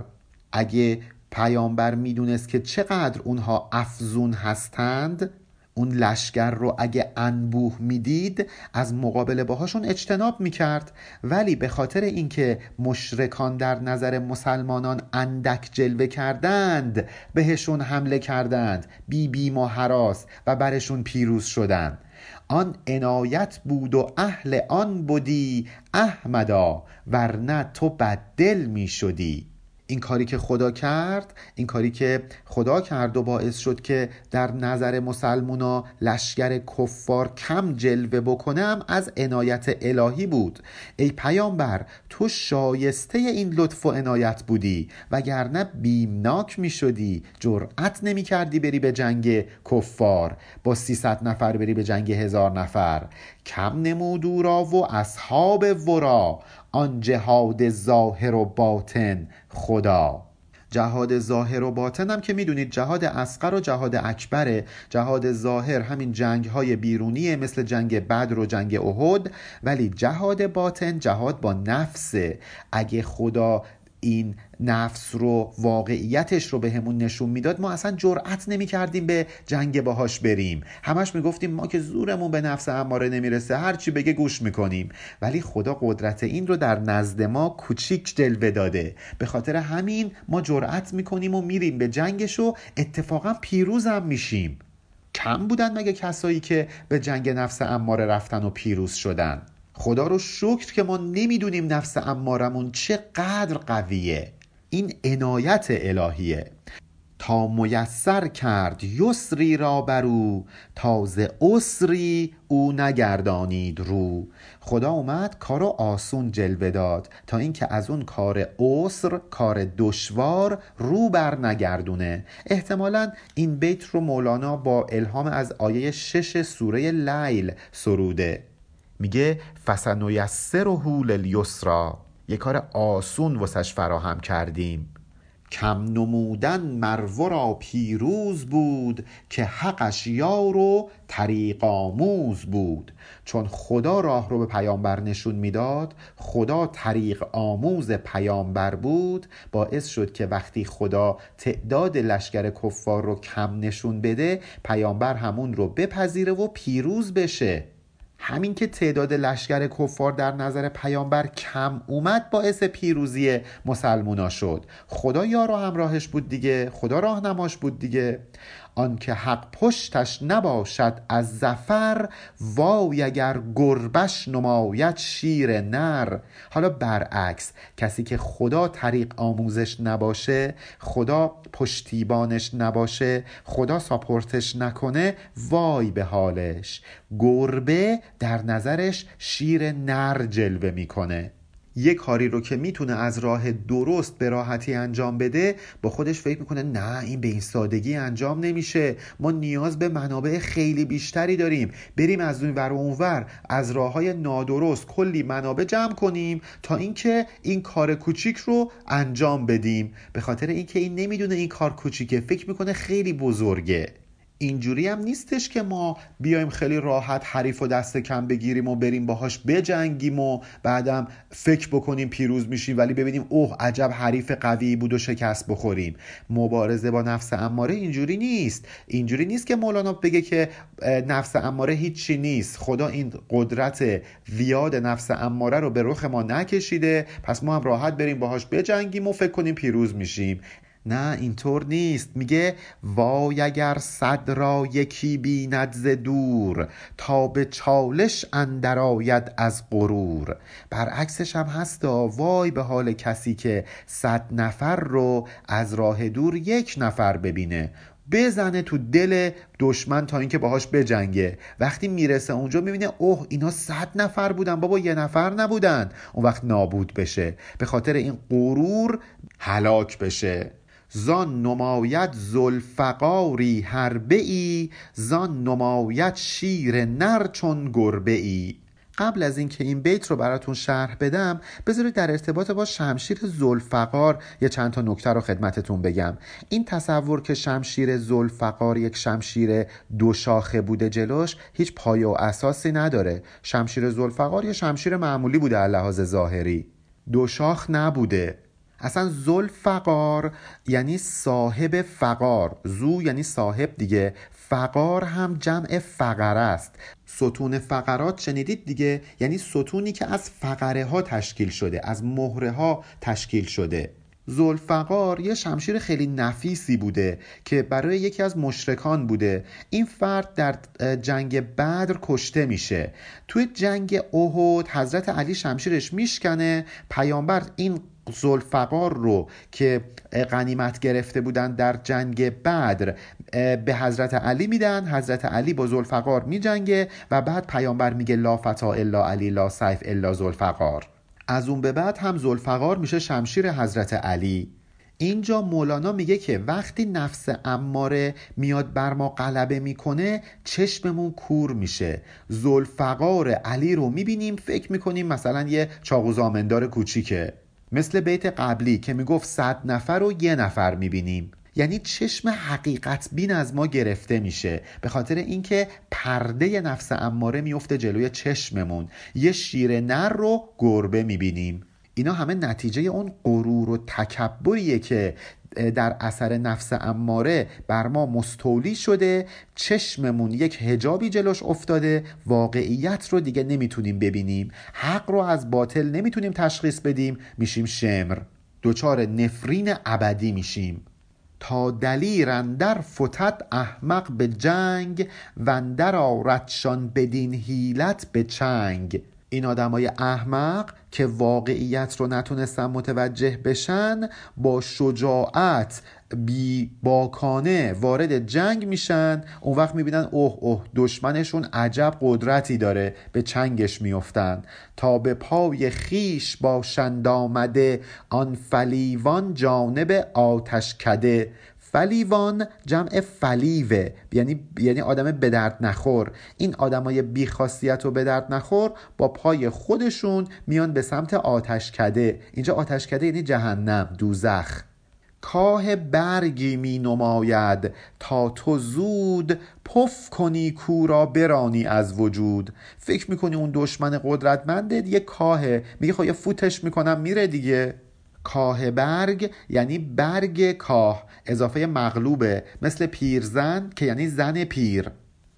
اگه پیامبر می‌دونست که چقدر اونها افزون هستند اون لشکر رو اگه انبوه می‌دید از مقابله باهاشون اجتناب می‌کرد. ولی به خاطر اینکه مشرکان در نظر مسلمانان اندک جلوه کردند بهشون حمله کردند. بی بیم و حراس و برشون پیروز شدند. آن عنایت بود و اهل آن بودی احمدا ورنه تو بددل می شدی این کاری که خدا کرد این کاری که خدا کرد و باعث شد که در نظر مسلمونا لشکر کفار کم جلوه بکنم از عنایت الهی بود. ای پیامبر تو شایسته این لطف و عنایت بودی وگرنه بیمناک می شدی جرأت نمی کردی بری به جنگ کفار. با 300 نفر بری به جنگ هزار نفر. کم نمود را و اصحاب ورا آن جهاد ظاهر و باطن خدا. جهاد ظاهر و باطن هم که می‌دونید جهاد اسقر و جهاد اکبره جهاد ظاهر همین جنگ های بیرونیه مثل جنگ بدر و جنگ احد ولی جهاد باطن جهاد با نفسه اگه خدا این نفس رو واقعیتش رو بهمون به نشون می‌داد ما اصلا جرأت نمی کردیم به جنگ باهاش بریم. همش می‌گفتیم ما که زورمون به نفس اماره نمی‌رسه هر چی بگه گوش می‌کنیم. ولی خدا قدرت این رو در نزد ما کوچیک جلوه داده. به خاطر همین ما جرأت می‌کنیم و میریم به جنگش و اتفاقا پیروزم میشیم. کم بودن مگه کسایی که به جنگ نفس اماره رفتن و پیروز شدن؟ خدا رو شکر که ما نمی‌دونیم نفس امارمون چقدر قویه. این عنایت الهیه. تا میسر کرد یسری را برو تازه اسری او نگردانید رو. خدا اومد کارو آسون جلوه داد تا اینکه از اون کار اسر کار دشوار رو بر نگردونه. احتمالا این بیت رو مولانا با الهام از آیه شش سوره لیل سروده. میگه فسنیسره لیسرا یه کار آسون واسش فراهم کردیم. کم نمودن مرو را پیروز بود که حقش یار و طریق آموز بود. چون خدا راه رو به پیامبر نشون می‌داد خدا طریق آموز پیامبر بود باعث شد که وقتی خدا تعداد لشکر کفار رو کم نشون بده پیامبر همون رو بپذیره و پیروز بشه. همین که تعداد لشکر کفار در نظر پیامبر کم اومد باعث پیروزی مسلمونا شد. خدا یارو همراهش بود دیگه خدا راهنماش بود دیگه. آنکه حق پشتش نباشد از زفر وای اگر گربش نماید شیر نر. حالا برعکس کسی که خدا طریق آموزش نباشه خدا پشتیبانش نباشه خدا ساپورتش نکنه وای به حالش. گربه در نظرش شیر نر جلوه می‌کنه. یه کاری رو که می‌تونه از راه درست به راحتی انجام بده با خودش فکر می‌کنه نه این به این سادگی انجام نمیشه. ما نیاز به منابع خیلی بیشتری داریم. بریم از اون ور و اونور از راه های نادرست کلی منابع جمع کنیم تا اینکه این کار کوچیک رو انجام بدیم. به خاطر اینکه این نمی‌دونه این کار کوچیکه. فکر می‌کنه خیلی بزرگه. اینجوری هم نیستش که ما بیایم خیلی راحت حریف و دست کم بگیریم و بریم باهاش بجنگیم و بعدم فکر بکنیم پیروز میشیم ولی ببینیم اوه عجب حریف قوی بود و شکست بخوریم. مبارزه با نفس اماره اینجوری نیست. اینجوری نیست که مولانا بگه که نفس اماره هیچی نیست. خدا این قدرت ویاد نفس اماره رو به رخ ما نکشیده. پس ما هم راحت بریم باهاش بجنگیم و فکر کنیم پیروز میشیم. نه اینطور نیست. میگه وای اگر صد را یکی بیند ز دور تا به چالش اندر آید از غرور. برعکسش هم هست وای به حال کسی که صد نفر رو از راه دور یک نفر ببینه. بزنه تو دل دشمن تا اینکه باهاش بجنگه. وقتی می‌رسه اونجا می‌بینه اوه اینا صد نفر بودن. بابا یه نفر نبودن. اون وقت نابود بشه. به خاطر این غرور هلاک بشه. زان نماید زلفقاری هربه ای زان نماید شیر نر چون گربه ای. قبل از اینکه این بیت رو براتون شرح بدم بذارید در ارتباط با شمشیر زلفقار یه چند تا نکته رو خدمتتون بگم. این تصور که شمشیر زلفقار یک شمشیر دو شاخه بوده جلوش هیچ پایه و اساسی نداره. شمشیر زلفقار یه شمشیر معمولی بوده لحاظ ظاهری. دو شاخ نبوده. اصلا زل فقار یعنی صاحب فقار. زو یعنی صاحب دیگه. فقار هم جمع فقره است. ستون فقرات شنیدید دیگه؟ یعنی ستونی که از فقره ها تشکیل شده از مهره ها تشکیل شده. زلفقار یه شمشیر خیلی نفیسی بوده که برای یکی از مشرکان بوده. این فرد در جنگ بدر کشته میشه. توی جنگ احد حضرت علی شمشیرش میشکنه. پیامبر این زلفقار رو که غنیمت گرفته بودن در جنگ بدر به حضرت علی میدن. حضرت علی با زلفقار میجنگه و بعد پیامبر میگه لا فتا الا علی لا سیف الا زلفقار از اون به بعد هم زلفقار میشه شمشیر حضرت علی. اینجا مولانا میگه که وقتی نفس اماره میاد بر ما غلبه می‌کنه چشممون کور میشه. زلفقار علی رو می‌بینیم فکر می‌کنیم مثلا یه چاقو زامندار کوچیکه. مثل بیت قبلی که می‌گفت صد نفر رو یه نفر می‌بینیم. یعنی چشم حقیقت بین از ما گرفته میشه. به خاطر اینکه پرده نفس اماره میفته جلوی چشممون. یه شیر نر رو گربه می‌بینیم. اینا همه نتیجه اون غرور و تکبریه که در اثر نفس اماره بر ما مستولی شده. چشممون یک هجابی جلوش افتاده. واقعیت رو دیگه نمی‌تونیم ببینیم. حق رو از باطل نمی‌تونیم تشخیص بدیم. میشیم شمر. دچار نفرین ابدی میشیم. تا دلیر اندر فتد احمق به جنگ و اندر آردشان بدین هیلت به چنگ. این آدمای احمق که واقعیت رو نتونستن متوجه بشن با شجاعت بی باکانه وارد جنگ میشن. اون وقت می‌بینن اوه اوه دشمنشون عجب قدرتی داره. به چنگش میفتن تا به پای خیش باشند آمده آن فلیوان جانب آتش کده فلیوان جمع فلیوه یعنی یعنی آدم به درد نخور. این آدمای بیخاصیت و به درد نخور با پای خودشون میان به سمت آتشکده. اینجا آتشکده یعنی جهنم دوزخ. کاه برگی می نماید تا تو زود پف کنی کورا برانی از وجود. فکر می‌کنی اون دشمن قدرتمندت یه کاهه میگه خب یه فوتش می‌کنم میره دیگه. کاه برگ یعنی برگ کاه اضافه مغلوبه مثل پیرزن که یعنی زن پیر.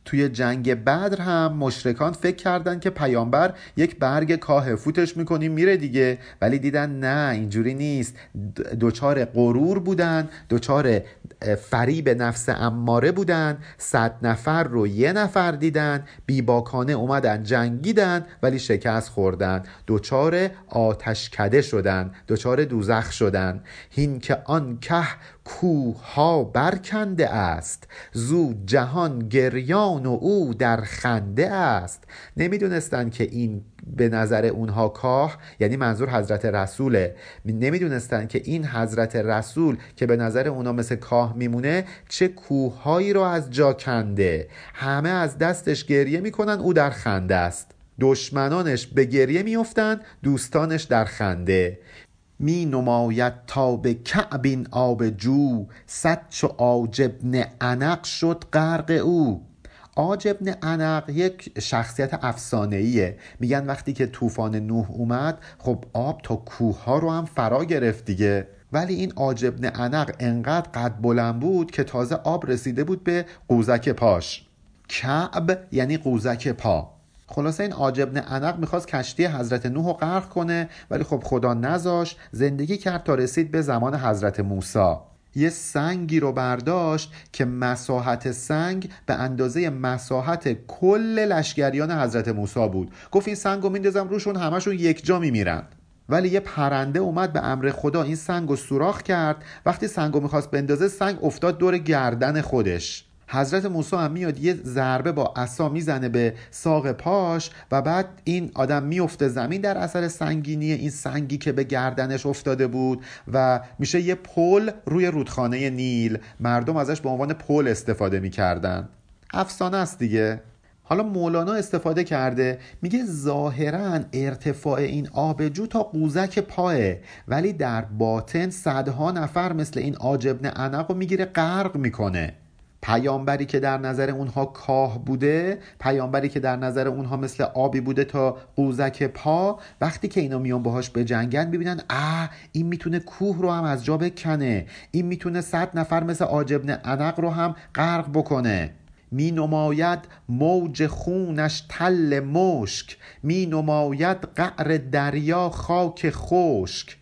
توی جنگ بدر هم مشرکان فکر کردن که پیامبر یک برگ کاه فوتش می‌کنیم میره دیگه. ولی دیدن نه اینجوری نیست. دوچار غرور بودن دوچار فریب نفس اماره بودن صد نفر رو یه نفر دیدن بیباکانه اومدن جنگیدن ولی شکست خوردن دوچار آتشکده شدن دوچار دوزخ شدن هین که آن که کوها برکنده است زو جهان گریان و او در خنده است. نمی‌دونستند که این به نظر اونها کاه یعنی منظور حضرت رسوله. نمی‌دونستند که این حضرت رسول که به نظر اونها مثل کاه میمونه چه کوههایی رو از جا کنده. همه از دستش گریه می‌کنن او در خنده است. دشمنانش به گریه میفتند دوستانش در خنده. می نماید تا به کعبین آب جو صد چو آجبن عنق شد غرق او. آجبن عنق یک شخصیت افسانه ایه میگن وقتی که طوفان نوح اومد خب آب تا کوه ها رو هم فرا گرفت دیگه. ولی این آجبن عنق انقدر قد بلند بود که تازه آب رسیده بود به قوزک پاش. کعب یعنی قوزک پا. خلاصه این عاجبن عنق می‌خواست کشتی حضرت نوح رو غرق کنه ولی خب خدا نذاشت زندگی کرد تا رسید به زمان حضرت موسی. یه سنگی رو برداشت که مساحت سنگ به اندازه مساحت کل لشکریان حضرت موسی بود. گفت این سنگ رو میندازم روشون همشون یک جا میمیرن ولی یه پرنده اومد به امر خدا این سنگ رو سوراخ کرد. وقتی سنگ رو می‌خواست بندازه سنگ افتاد دور گردن خودش. حضرت موسی هم میاد یه ضربه با عصا می‌زنه به ساق پاش و بعد این آدم میفته زمین در اثر سنگینی این سنگی که به گردنش افتاده بود و میشه یه پل روی رودخانه نیل. مردم ازش به عنوان پل استفاده می‌کردن. افسانه است دیگه. حالا مولانا استفاده کرده. میگه ظاهرا ارتفاع این آبجو تا قوزک پاه ولی در باطن صدها نفر مثل این آجبن عنق رو می‌گیره غرق می‌کنه. پیامبری که در نظر اونها کاه بوده پیامبری که در نظر اونها مثل آبی بوده تا قوزک پا وقتی که اینا میان باهاش به جنگن ببینن اه این می‌تونه کوه رو هم از جا بکنه. این می‌تونه صد نفر مثل آجبن عنق رو هم غرق بکنه. می نماید موج خونش تل مشک. می نماید قعر دریا خاک خشک.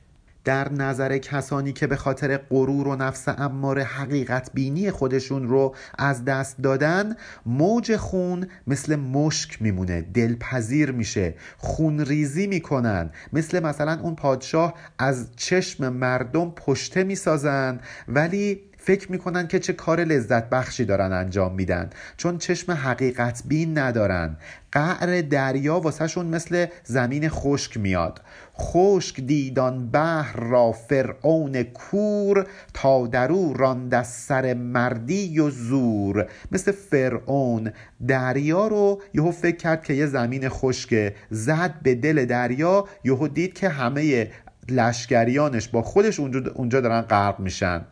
در نظر کسانی که به خاطر غرور و نفس امار حقیقت بینی خودشون رو از دست دادن موج خون مثل مشک میمونه دلپذیر میشه خون ریزی می‌کنن. مثل مثلا اون پادشاه از چشم مردم پشته می‌سازن ولی فکر می‌کنن که چه کار لذت بخشی دارن انجام میدن چون چشم حقیقت بین ندارن. قعر دریا واسهشون مثل زمین خشک میاد. خشک دیدان بحر را فرعون کور تا درو راند از سر مردی و زور. مثل فرعون دریا رو یهو فکر کرد که یه زمین خشکه. زد به دل دریا یهو دید که همه لشکریانش با خودش اونجا دارن غرق میشن.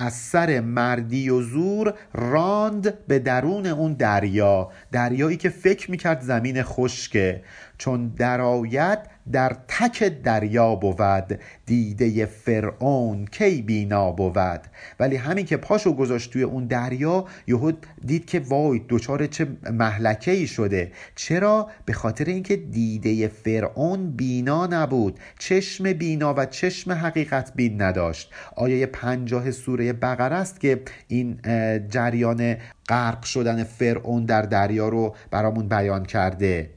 از سر مردی و زور راند به درون اون دریا دریایی که فکر می‌کرد زمین خشکه. چون درآید در تک دریا بود دیده فرعون کی بینا بود. ولی همین که پاشو گذاشت توی اون دریا یهو دید که وای دوچار چه محلکه ای شده. چرا؟ به خاطر اینکه دیده فرعون بینا نبود. چشم بینا و چشم حقیقت بین نداشت. آیه پنجاه سوره بقره است که این جریان غرق شدن فرعون در دریا رو برامون بیان کرده.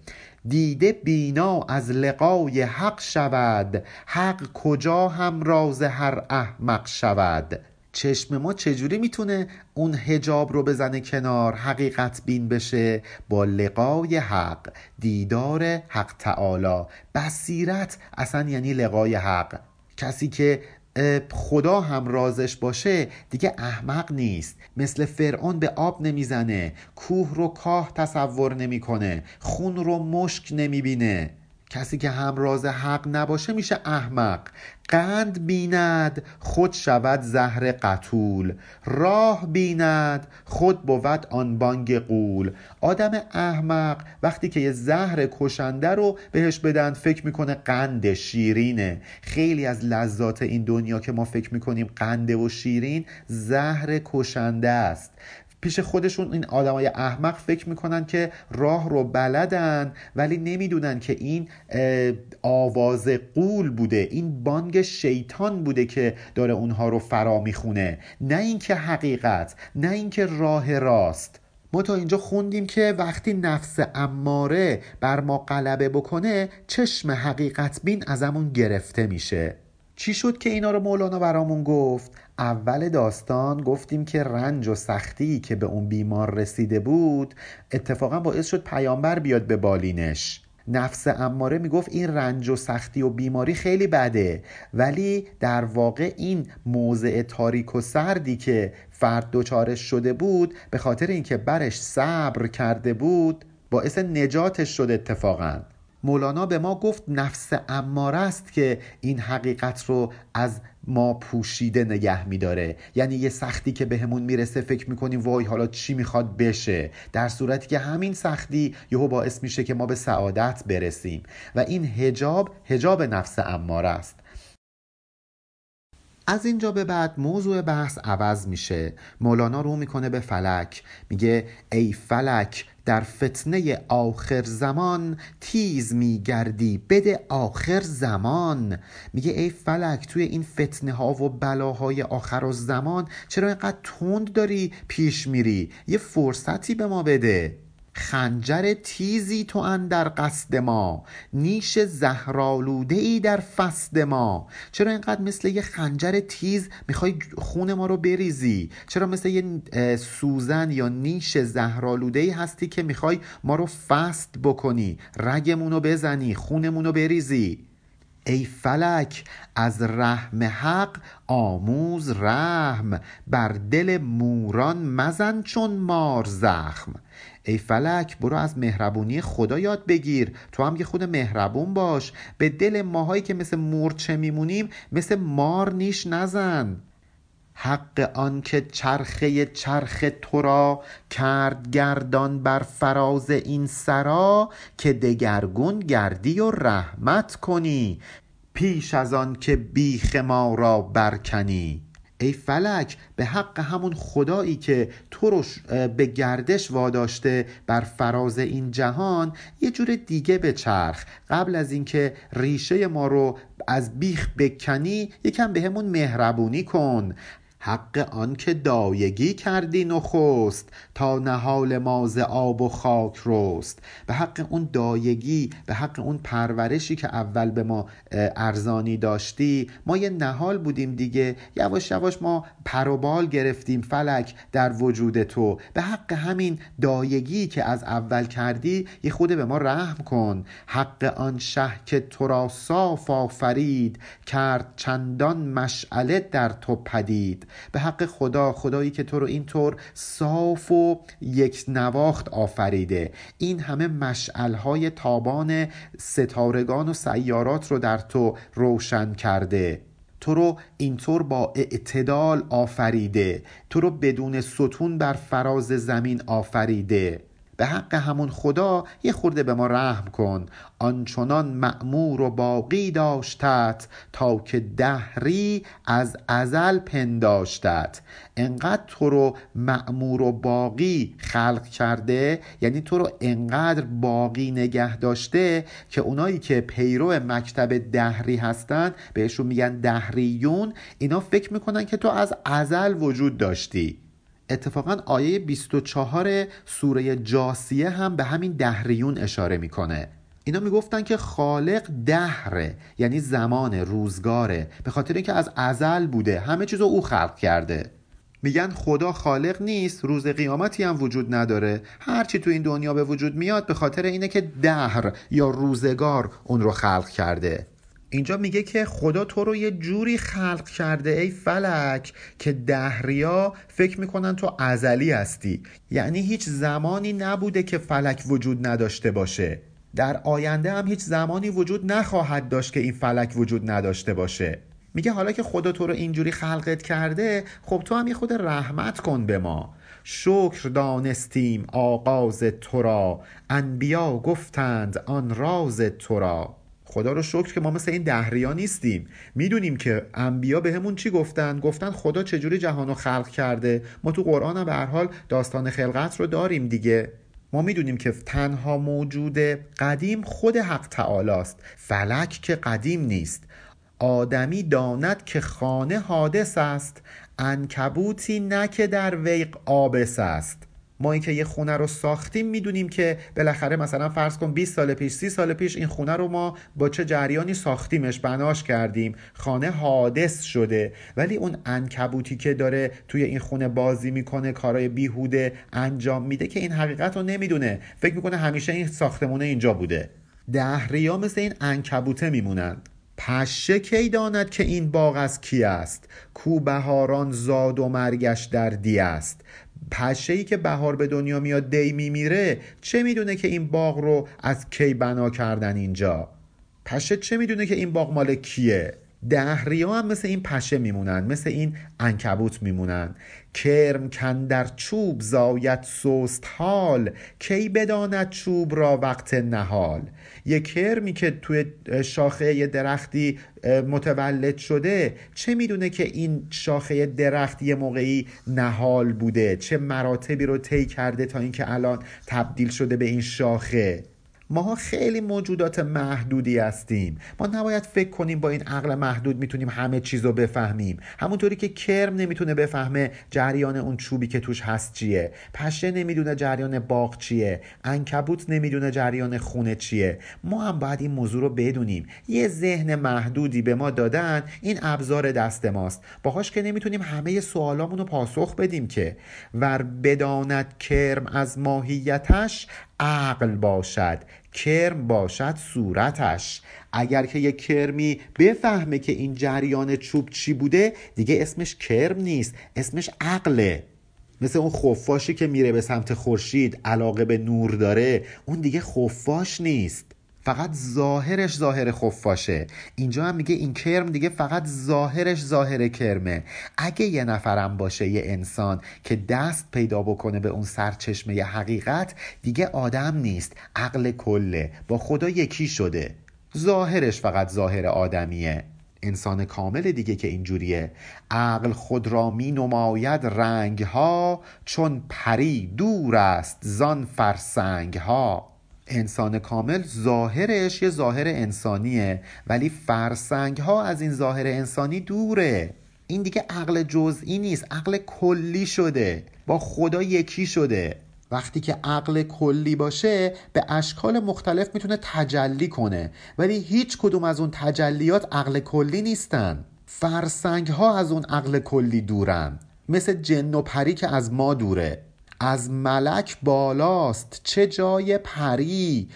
دیده بینا از لقای حق شود. حق کجا هم راز هر احمق شود؟ چشم ما چجوری می‌تونه اون هجاب رو بزنه کنار؟ حقیقت بین بشه با لقای حق. دیدار حق تعالی. بصیرت اصلا یعنی لقای حق. کسی که خدا هم رازش باشه دیگه احمق نیست. مثل فرعون به آب نمی‌زنه کوه رو کاه تصور نمی‌کنه خون رو مشک نمی‌بینه. کسی که همراز حق نباشه میشه احمق. قند بیند خود شود زهر قتول. راه بیند خود بود آن بانگ قول. آدم احمق وقتی که یه زهر کشنده رو بهش بدن فکر می‌کنه قند شیرینه. خیلی از لذات این دنیا که ما فکر می‌کنیم قنده و شیرین زهر کشنده است. پیش خودشون این آدمای احمق فکر می‌کنن که راه رو بلدن ولی نمی‌دونن که این آواز قول بوده این بانگ شیطان بوده که داره اونها رو فرا می‌خونه. نه اینکه حقیقت نه اینکه راه راست. ما تا اینجا خوندیم که وقتی نفس اماره بر ما غلبه بکنه چشم حقیقت بین ازمون گرفته میشه. چی شد که اینا رو مولانا برامون گفت؟ اول داستان گفتیم که رنج و سختی که به اون بیمار رسیده بود اتفاقا باعث شد پیامبر بیاد به بالینش. نفس اماره می‌گفت این رنج و سختی و بیماری خیلی بده ولی در واقع این موضع تاریک و سردی که فرد دوچارش شده بود به خاطر اینکه برش صبر کرده بود باعث نجاتش شد اتفاقا. مولانا به ما گفت نفس اماره است که این حقیقت رو از ما پوشیده نگه میداره. یعنی یه سختی که بهمون به می‌رسه فکر می‌کنیم وای حالا چی می‌خواد بشه. در صورتی که همین سختی یهو باعث میشه که ما به سعادت برسیم. و این هجاب هجاب نفس اماره است. از اینجا به بعد موضوع بحث عوض میشه. مولانا رو می‌کنه به فلک. میگه ای فلک در فتنه آخر زمان تیز میگردی بده آخر زمان. میگه ای فلک توی این فتنه ها و بلاهای آخر و زمان چرا اینقدر تند داری پیش میری؟ یه فرصتی به ما بده. خنجر تیزی تو اندر قصد ما نیش زهرالوده ای در فسد ما. چرا اینقدر مثل یه خنجر تیز می‌خوای خون ما رو بریزی؟ چرا مثل یه سوزن یا نیش زهرالوده ای هستی که می‌خوای ما رو فست بکنی؟ رگمون رو بزنی خونمون رو بریزی. ای فلک از رحم حق آموز رحم بر دل موران مزن چون مار زخم. ای فلک برو از مهربونی خدا یاد بگیر. تو هم یه خود مهربون باش. به دل ماهایی که مثل مورچه میمونیم مثل مار نیش نزن. حق آن که چرخه چرخ تو را کرد گردان بر فراز این سرا که دگرگون گردی و رحمت کنی. پیش از آن که بیخ ما را برکنی. ای فلک به حق همون خدایی که تو رو به گردش واداشته بر فراز این جهان یه جور دیگه به چرخ. قبل از اینکه ریشه ما رو از بیخ بکنی یکم به همون مهربونی کن. حق آن که دایگی کردی نخست تا نهال ماز آب و خاک رست. به حق اون دایگی به حق اون پرورشی که اول به ما ارزانی داشتی ما یه نهال بودیم دیگه. یواش یواش ما پروبال گرفتیم فلک در وجود تو. به حق همین دایگی که از اول کردی یه خود به ما رحم کن. حق آن شه که تو را صاف آفرید کرد چندان مشعله در تو پدید. به حق خدا خدایی که تو رو اینطور صاف و یک نواخت آفریده. این همه مشعلهای تابان ستارگان و سیارات رو در تو روشن کرده. تو رو اینطور با اعتدال آفریده. تو رو بدون ستون بر فراز زمین آفریده. به حق همون خدا یه خورده به ما رحم کن. آنچنان معمور و باقی داشتت تا که دهری از ازل پنداشتت. انقدر تو رو معمور و باقی خلق کرده یعنی تو رو انقدر باقی نگه داشته که اونایی که پیرو مکتب دهری هستن بهشون میگن دهریون اینا فکر می‌کنن که تو از ازل وجود داشتی. اتفاقا آیه 24 سوره جاسیه هم به همین دهریون اشاره می‌کنه. اینا می‌گفتن که خالق دهره یعنی زمان روزگاره به خاطر اینکه از ازل بوده. همه چیز رو او خلق کرده. میگن خدا خالق نیست روز قیامتی هم وجود نداره. هرچی تو این دنیا به وجود میاد به خاطر اینه که دهر یا روزگار اون رو خلق کرده. اینجا میگه که خدا تو رو یه جوری خلق کرده ای فلک که دهریا فکر می‌کنن تو ازلی هستی. یعنی هیچ زمانی نبوده که فلک وجود نداشته باشه. در آینده هم هیچ زمانی وجود نخواهد داشت که این فلک وجود نداشته باشه. میگه حالا که خدا تو رو اینجوری خلقت کرده خب تو هم یه خود رحمت کن به ما. شکر دانستیم آغاز تو را. انبیا گفتند آن راز تو را. خدا رو شکر که ما مثل این دهریا نیستیم. می‌دونیم که انبیا به همون چی گفتن؟ گفتن خدا چجوری جهان رو خلق کرده؟ ما تو قرآن هم به حال داستان خلقت رو داریم دیگه. ما می‌دونیم که تنها موجود قدیم خود حق تعالی است فلک که قدیم نیست. آدمی داند که خانه حادث است. انکبوتی نه که در ویق آبس است. ما اینکه یه خونه رو ساختیم می‌دونیم که بالاخره مثلا فرض کن 20 سال پیش 30 سال پیش این خونه رو ما با چه جریانی ساختیمش بناش کردیم. خانه حادث شده. ولی اون انکبوتی که داره توی این خونه بازی می‌کنه کارای بیهوده انجام میده که این حقیقت رو نمی‌دونه. فکر می‌کنه همیشه این ساختمونه اینجا بوده. دهریا مثل این انکبوته میمونند پشه کی داند که این باغ از کی است؟ کو بهاران زاد و مرگش در دی است. پشه ای که بهار به دنیا میاد دی میمیره چه می‌دونه که این باغ رو از کی بنا کردن اینجا؟ پشه چه می‌دونه که این باغ مال کیه؟ دهریا هم مثل این پشه میمونن مثل این انکبوت میمونن. کرم کن در چوب زاید سوست حال. کی بداند چوب را وقت نهال؟ یه کرمی که توی شاخه یه درختی متولد شده چه می‌دونه که این شاخه درخت یه موقعی نهال بوده؟ چه مراتبی رو طی کرده تا اینکه الان تبدیل شده به این شاخه؟ ماها خیلی موجودات محدودی هستیم. ما نباید فکر کنیم با این عقل محدود می‌تونیم همه چیز رو بفهمیم. همونطوری که کرم نمی‌تونه بفهمه جریان اون چوبی که توش هست چیه. پشه نمی‌دونه جریان باغ چیه. انکبوت نمی‌دونه جریان خونه چیه. ما هم باید این موضوع رو بدونیم. یه ذهن محدودی به ما دادن این ابزار دست ماست. باهاش که نمی‌تونیم همه سوالامون رو پاسخ بدیم که. ور بداند کرم از ماهیتش عقل باشد کرم باشد صورتش. اگر که یک کرمی بفهمه که این جریان چوب چی بوده دیگه اسمش کرم نیست اسمش عقله. مثل اون خفاشی که میره به سمت خورشید علاقه به نور داره اون دیگه خفاش نیست. فقط ظاهرش ظاهر خفاشه اینجا هم میگه این کرم دیگه فقط ظاهرش ظاهر کرمه. اگه یه نفرم باشه یه انسان که دست پیدا بکنه به اون سرچشمه حقیقت دیگه آدم نیست. عقل کله. با خدا یکی شده. ظاهرش فقط ظاهر آدمیه. انسان کامل دیگه که اینجوریه. عقل خود را می نماید رنگ ها چون پری دور است زان فرسنگ ها انسان کامل ظاهرش یه ظاهر انسانیه ولی فرسنگ ها از این ظاهر انسانی دوره. این دیگه عقل جزئی نیست عقل کلی شده با خدا یکی شده. وقتی که عقل کلی باشه به اشکال مختلف می‌تونه تجلی کنه ولی هیچ کدوم از اون تجلیات عقل کلی نیستن. فرسنگ ها از اون عقل کلی دورن. مثل جن و پری که از ما دوره. از ملک بالاست چه جای پری؟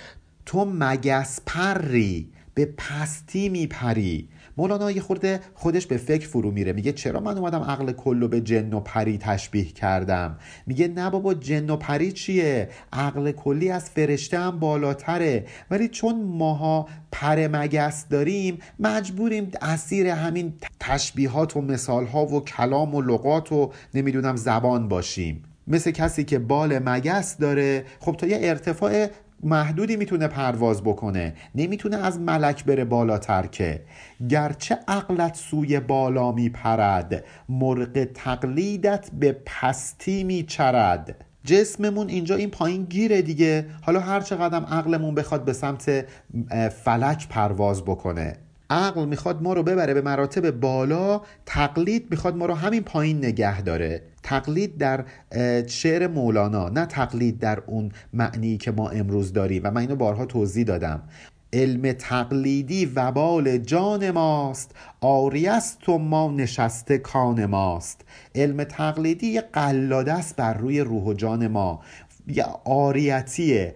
تو مگس پری به پستی میپری مولانا یه خورده خودش به فکر فرو میره میگه چرا من اومدم عقل کلو به جن و پری تشبیه کردم؟ میگه نه بابا جن و پری چیه؟ عقل کلی از فرشته هم بالاتره. ولی چون ماها پر مگس داریم مجبوریم اسیر همین تشبیهات و مثالها و کلام و لغات و نمی‌دونم زبان باشیم. مثل کسی که بال مگس داره. خب تا یه ارتفاع محدودی می‌تونه پرواز بکنه. نمی‌تونه از ملک بره بالاتر که. گرچه عقلت سوی بالا میپرد مرغ تقلیدت به پستی میچرد. جسممون اینجا این پایین گیره دیگه. حالا هر چقدر عقلمون بخواد به سمت فلک پرواز بکنه. عقل می‌خواد ما رو ببره به مراتب بالا تقلید می‌خواد ما رو همین پایین نگه داره. تقلید در شعر مولانا نه تقلید در اون معنی که ما امروز داریم. و من اینو بارها توضیح دادم. علم تقلیدی وبال جان ماست آریست و ما نشسته کان ماست. علم تقلیدی قلاده است بر روی روح و جان ما. یه آریتیه.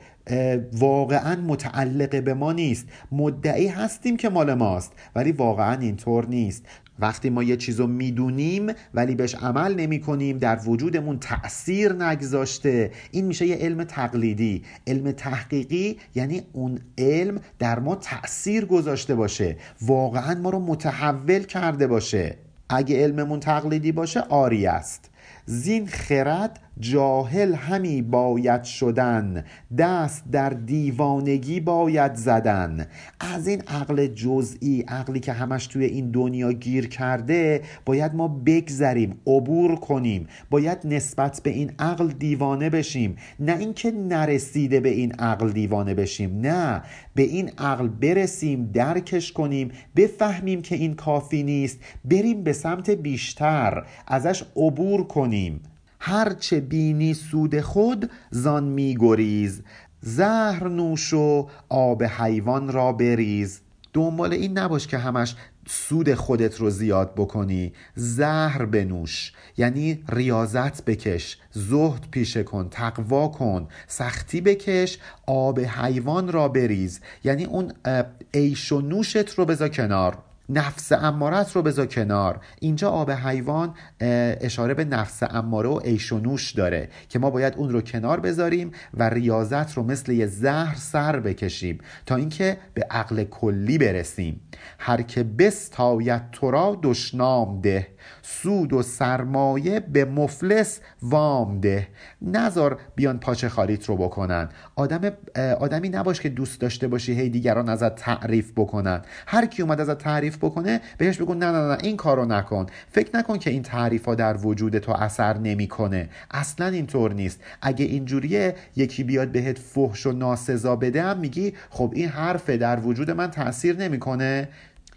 واقعا متعلق به ما نیست. مدعی هستیم که مال ماست ولی واقعا اینطور نیست. وقتی ما یه چیز رو می‌دونیم ولی بهش عمل نمی کنیم در وجودمون تأثیر نگذاشته. این میشه یه علم تقلیدی. علم تحقیقی یعنی اون علم در ما تأثیر گذاشته باشه. واقعا ما رو متحول کرده باشه. اگه علممون تقلیدی باشه آری است. زین خرد جاهل همی باید شدن دست در دیوانگی باید زدن. از این عقل جزئی عقلی که همش توی این دنیا گیر کرده باید ما بگذریم عبور کنیم. باید نسبت به این عقل دیوانه بشیم. نه اینکه نرسیده به این عقل دیوانه بشیم نه. به این عقل برسیم درکش کنیم بفهمیم که این کافی نیست. بریم به سمت بیشتر ازش عبور کنیم. هرچه بینی سود خود زان میگریز زهر نوش و آب حیوان را بریز. دنبال این نباش که همش سود خودت رو زیاد بکنی. زهر بنوش یعنی ریاضت بکش. زهد پیشه کن تقوا کن. سختی بکش آب حیوان را بریز. یعنی اون عیش و نوشت رو بذار کنار. نفس امارت رو بذار کنار. اینجا آب حیوان اشاره به نفس اماره و عیش و نوش داره که ما باید اون رو کنار بذاریم و ریاضت رو مثل یه زهر سر بکشیم تا اینکه به عقل کلی برسیم. هر که بستاید تو را دشنام ده سود و سرمایه به مفلس وام ده. نزار بیان پاچه خالیت رو بکنن. آدم آدمی نباش که دوست داشته باشی هی دیگران ازت تعریف بکنن. هر کی اومد ازت تعریف بکنه بهش بگو نه نه نه این کارو نکن. فکر نکن که این تعریف ها در وجود تو اثر نمی‌کنه. اصلا اینطور نیست. اگه اینجوریه یکی بیاد بهت فحش و ناسزا بده هم میگی خب این حرفه در وجود من تاثیر نمی‌کنه.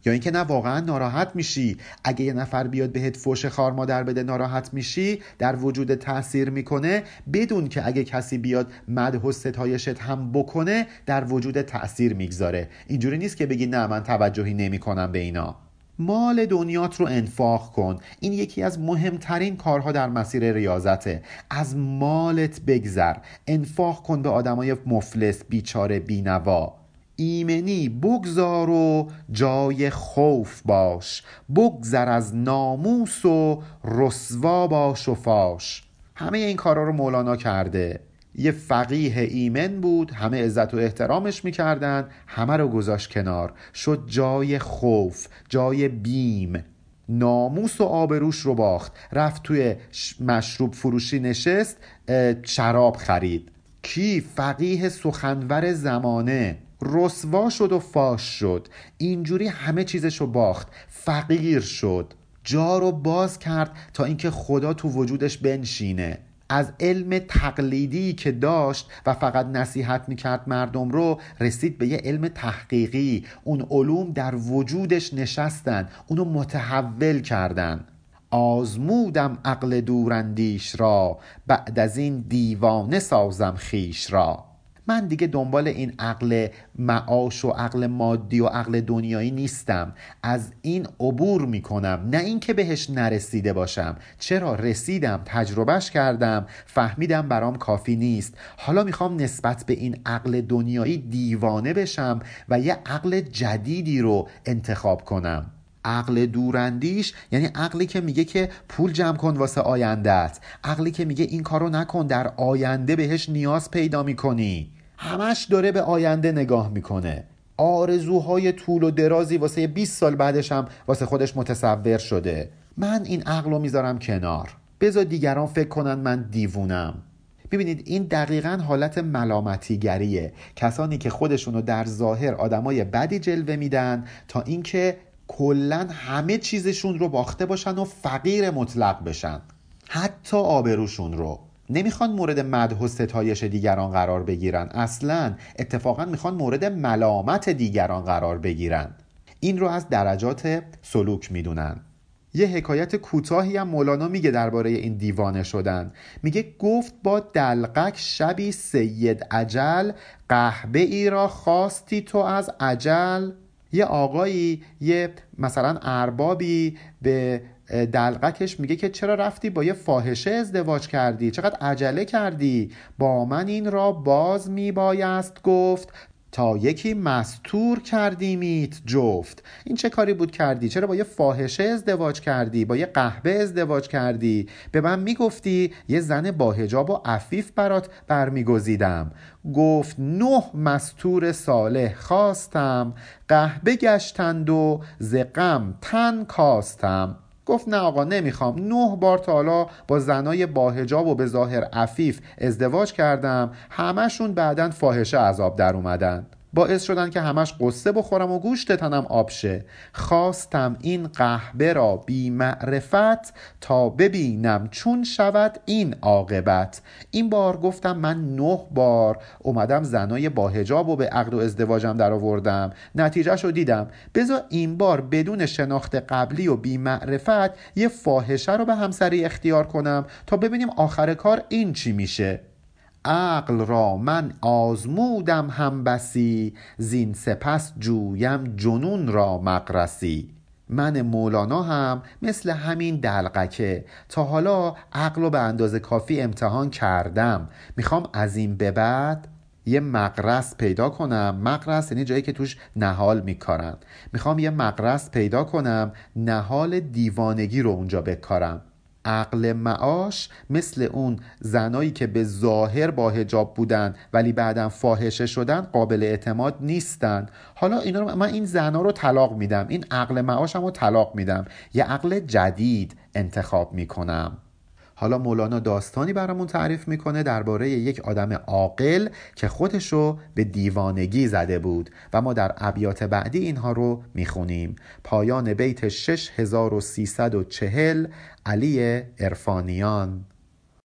یا اینکه نه واقعا ناراحت میشی. اگه یه نفر بیاد بهت فوش خار مادر بده ناراحت میشی در وجود تاثیر می‌کنه. بدون که اگه کسی بیاد مدح و ستایشت هم بکنه در وجود تاثیر می‌گذاره. اینجوری نیست که بگی نه من توجهی نمی‌کنم به اینا. مال دنیات رو انفاق کن. این یکی از مهمترین کارها در مسیر ریاضته. از مالت بگذر. انفاق کن به آدمای مفلس بیچاره بینوا. ایمنی بگذار و جای خوف باش. بگذر از ناموس و رسوا باش و فاش. همه این کارا رو مولانا کرده. یه فقیه ایمن بود همه عزت و احترامش می‌کردن همه رو گذاشت کنار. شد جای خوف جای بیم. ناموس و آبروش رو باخت. رفت توی مشروب فروشی نشست شراب خرید. کی؟ فقیه سخنور زمانه. رسوا شد و فاش شد. اینجوری همه چیزشو باخت. فقیر شد. جا رو باز کرد تا اینکه خدا تو وجودش بنشینه. از علم تقلیدی که داشت و فقط نصیحت می‌کرد مردم رو رسید به یه علم تحقیقی. اون علوم در وجودش نشستن. اونو متحول کردن. آزمودم عقل دوراندیش را. بعد از این دیوانه سازم خیش را. من دیگه دنبال این عقل معاش و عقل مادی و عقل دنیایی نیستم. از این عبور می‌کنم. نه اینکه بهش نرسیده باشم. چرا؟ رسیدم تجربهش کردم. فهمیدم برام کافی نیست. حالا می‌خوام نسبت به این عقل دنیایی دیوانه بشم و یه عقل جدیدی رو انتخاب کنم. عقل دوراندیش یعنی عقلی که میگه که پول جمع کن واسه آیندهت عقلی که میگه این کارو نکن در آینده بهش نیاز پیدا می‌کنی. همش داره به آینده نگاه می‌کنه. آرزوهای طول و درازی واسه 20 سال بعدش هم واسه خودش متصور شده. من این عقل رو می‌ذارم کنار. بذار دیگران فکر کنن من دیوونم. ببینید این دقیقا حالت ملامتیگریه. کسانی که خودشونو در ظاهر آدمای بدی جلوه میدن تا اینکه کلا همه چیزشون رو باخته باشن و فقیر مطلق بشن. حتی آبروشون رو. نمی‌خوان مورد مدح و ستایش دیگران قرار بگیرن. اصلا اتفاقا می‌خوان مورد ملامت دیگران قرار بگیرن. این رو از درجات سلوک می‌دونن. یه حکایت کوتاهی هم مولانا میگه درباره این دیوانه شدن. میگه گفت با دلقک شبی سید عجل قهبه ای را خواستی تو از عجل یه آقایی یه مثلا اربابی به دلقکش میگه که چرا رفتی با یه فاحشه ازدواج کردی؟ چقدر عجله کردی؟ با من این را باز میبایست گفت. تا یکی مستور کردیمیت جفت. این چه کاری بود کردی؟ چرا با یه فاحشه ازدواج کردی؟ با یه قهبه ازدواج کردی؟ به من می‌گفتی یه زن با هجاب و عفیف برات برمیگزیدم. گفت نه مستور صالح خواستم قهبه گشتند و زقم تن کاستم. گفت نه آقا نمی‌خوام. نه بار تا حالا با زنای باهجاب و به ظاهر عفیف ازدواج کردم. همشون بعدا فاحشه عذاب در اومدن. باعث شدن که همش قصه بخورم و گوشت تنم آب شه. خواستم این قهبه را بی معرفت تا ببینم چون شود این عاقبت. این بار گفتم من نه بار اومدم زنای با هجاب و به عقد و ازدواجم در آوردم. نتیجهش رو دیدم. بذار این بار بدون شناخت قبلی و بی معرفت یه فاحشه رو به همسری اختیار کنم تا ببینیم آخر کار این چی میشه. عقل را من آزمودم هم بسی زین سپس جویم جنون را مقرسی من مولانا هم مثل همین دلقکه. تا حالا عقل رو به اندازه کافی امتحان کردم. می‌خوام از این به بعد یه مقرس پیدا کنم. مقرس یعنی جایی که توش نهال میکارن. می‌خوام یه مقرس پیدا کنم نهال دیوانگی رو اونجا بکارم. عقل معاش مثل اون زنایی که به ظاهر با هجاب بودن ولی بعدا فاحشه شدن قابل اعتماد نیستن. حالا اینا رو من این زنا رو طلاق میدم. این عقل معاشم رو طلاق میدم. یه عقل جدید انتخاب می‌کنم. حالا مولانا داستانی برامون تعریف می‌کنه درباره یک آدم عاقل که خودشو به دیوانگی زده بود و ما در ابیات بعدی اینها رو می‌خونیم. پایان بیت 6340 علی ارفانیان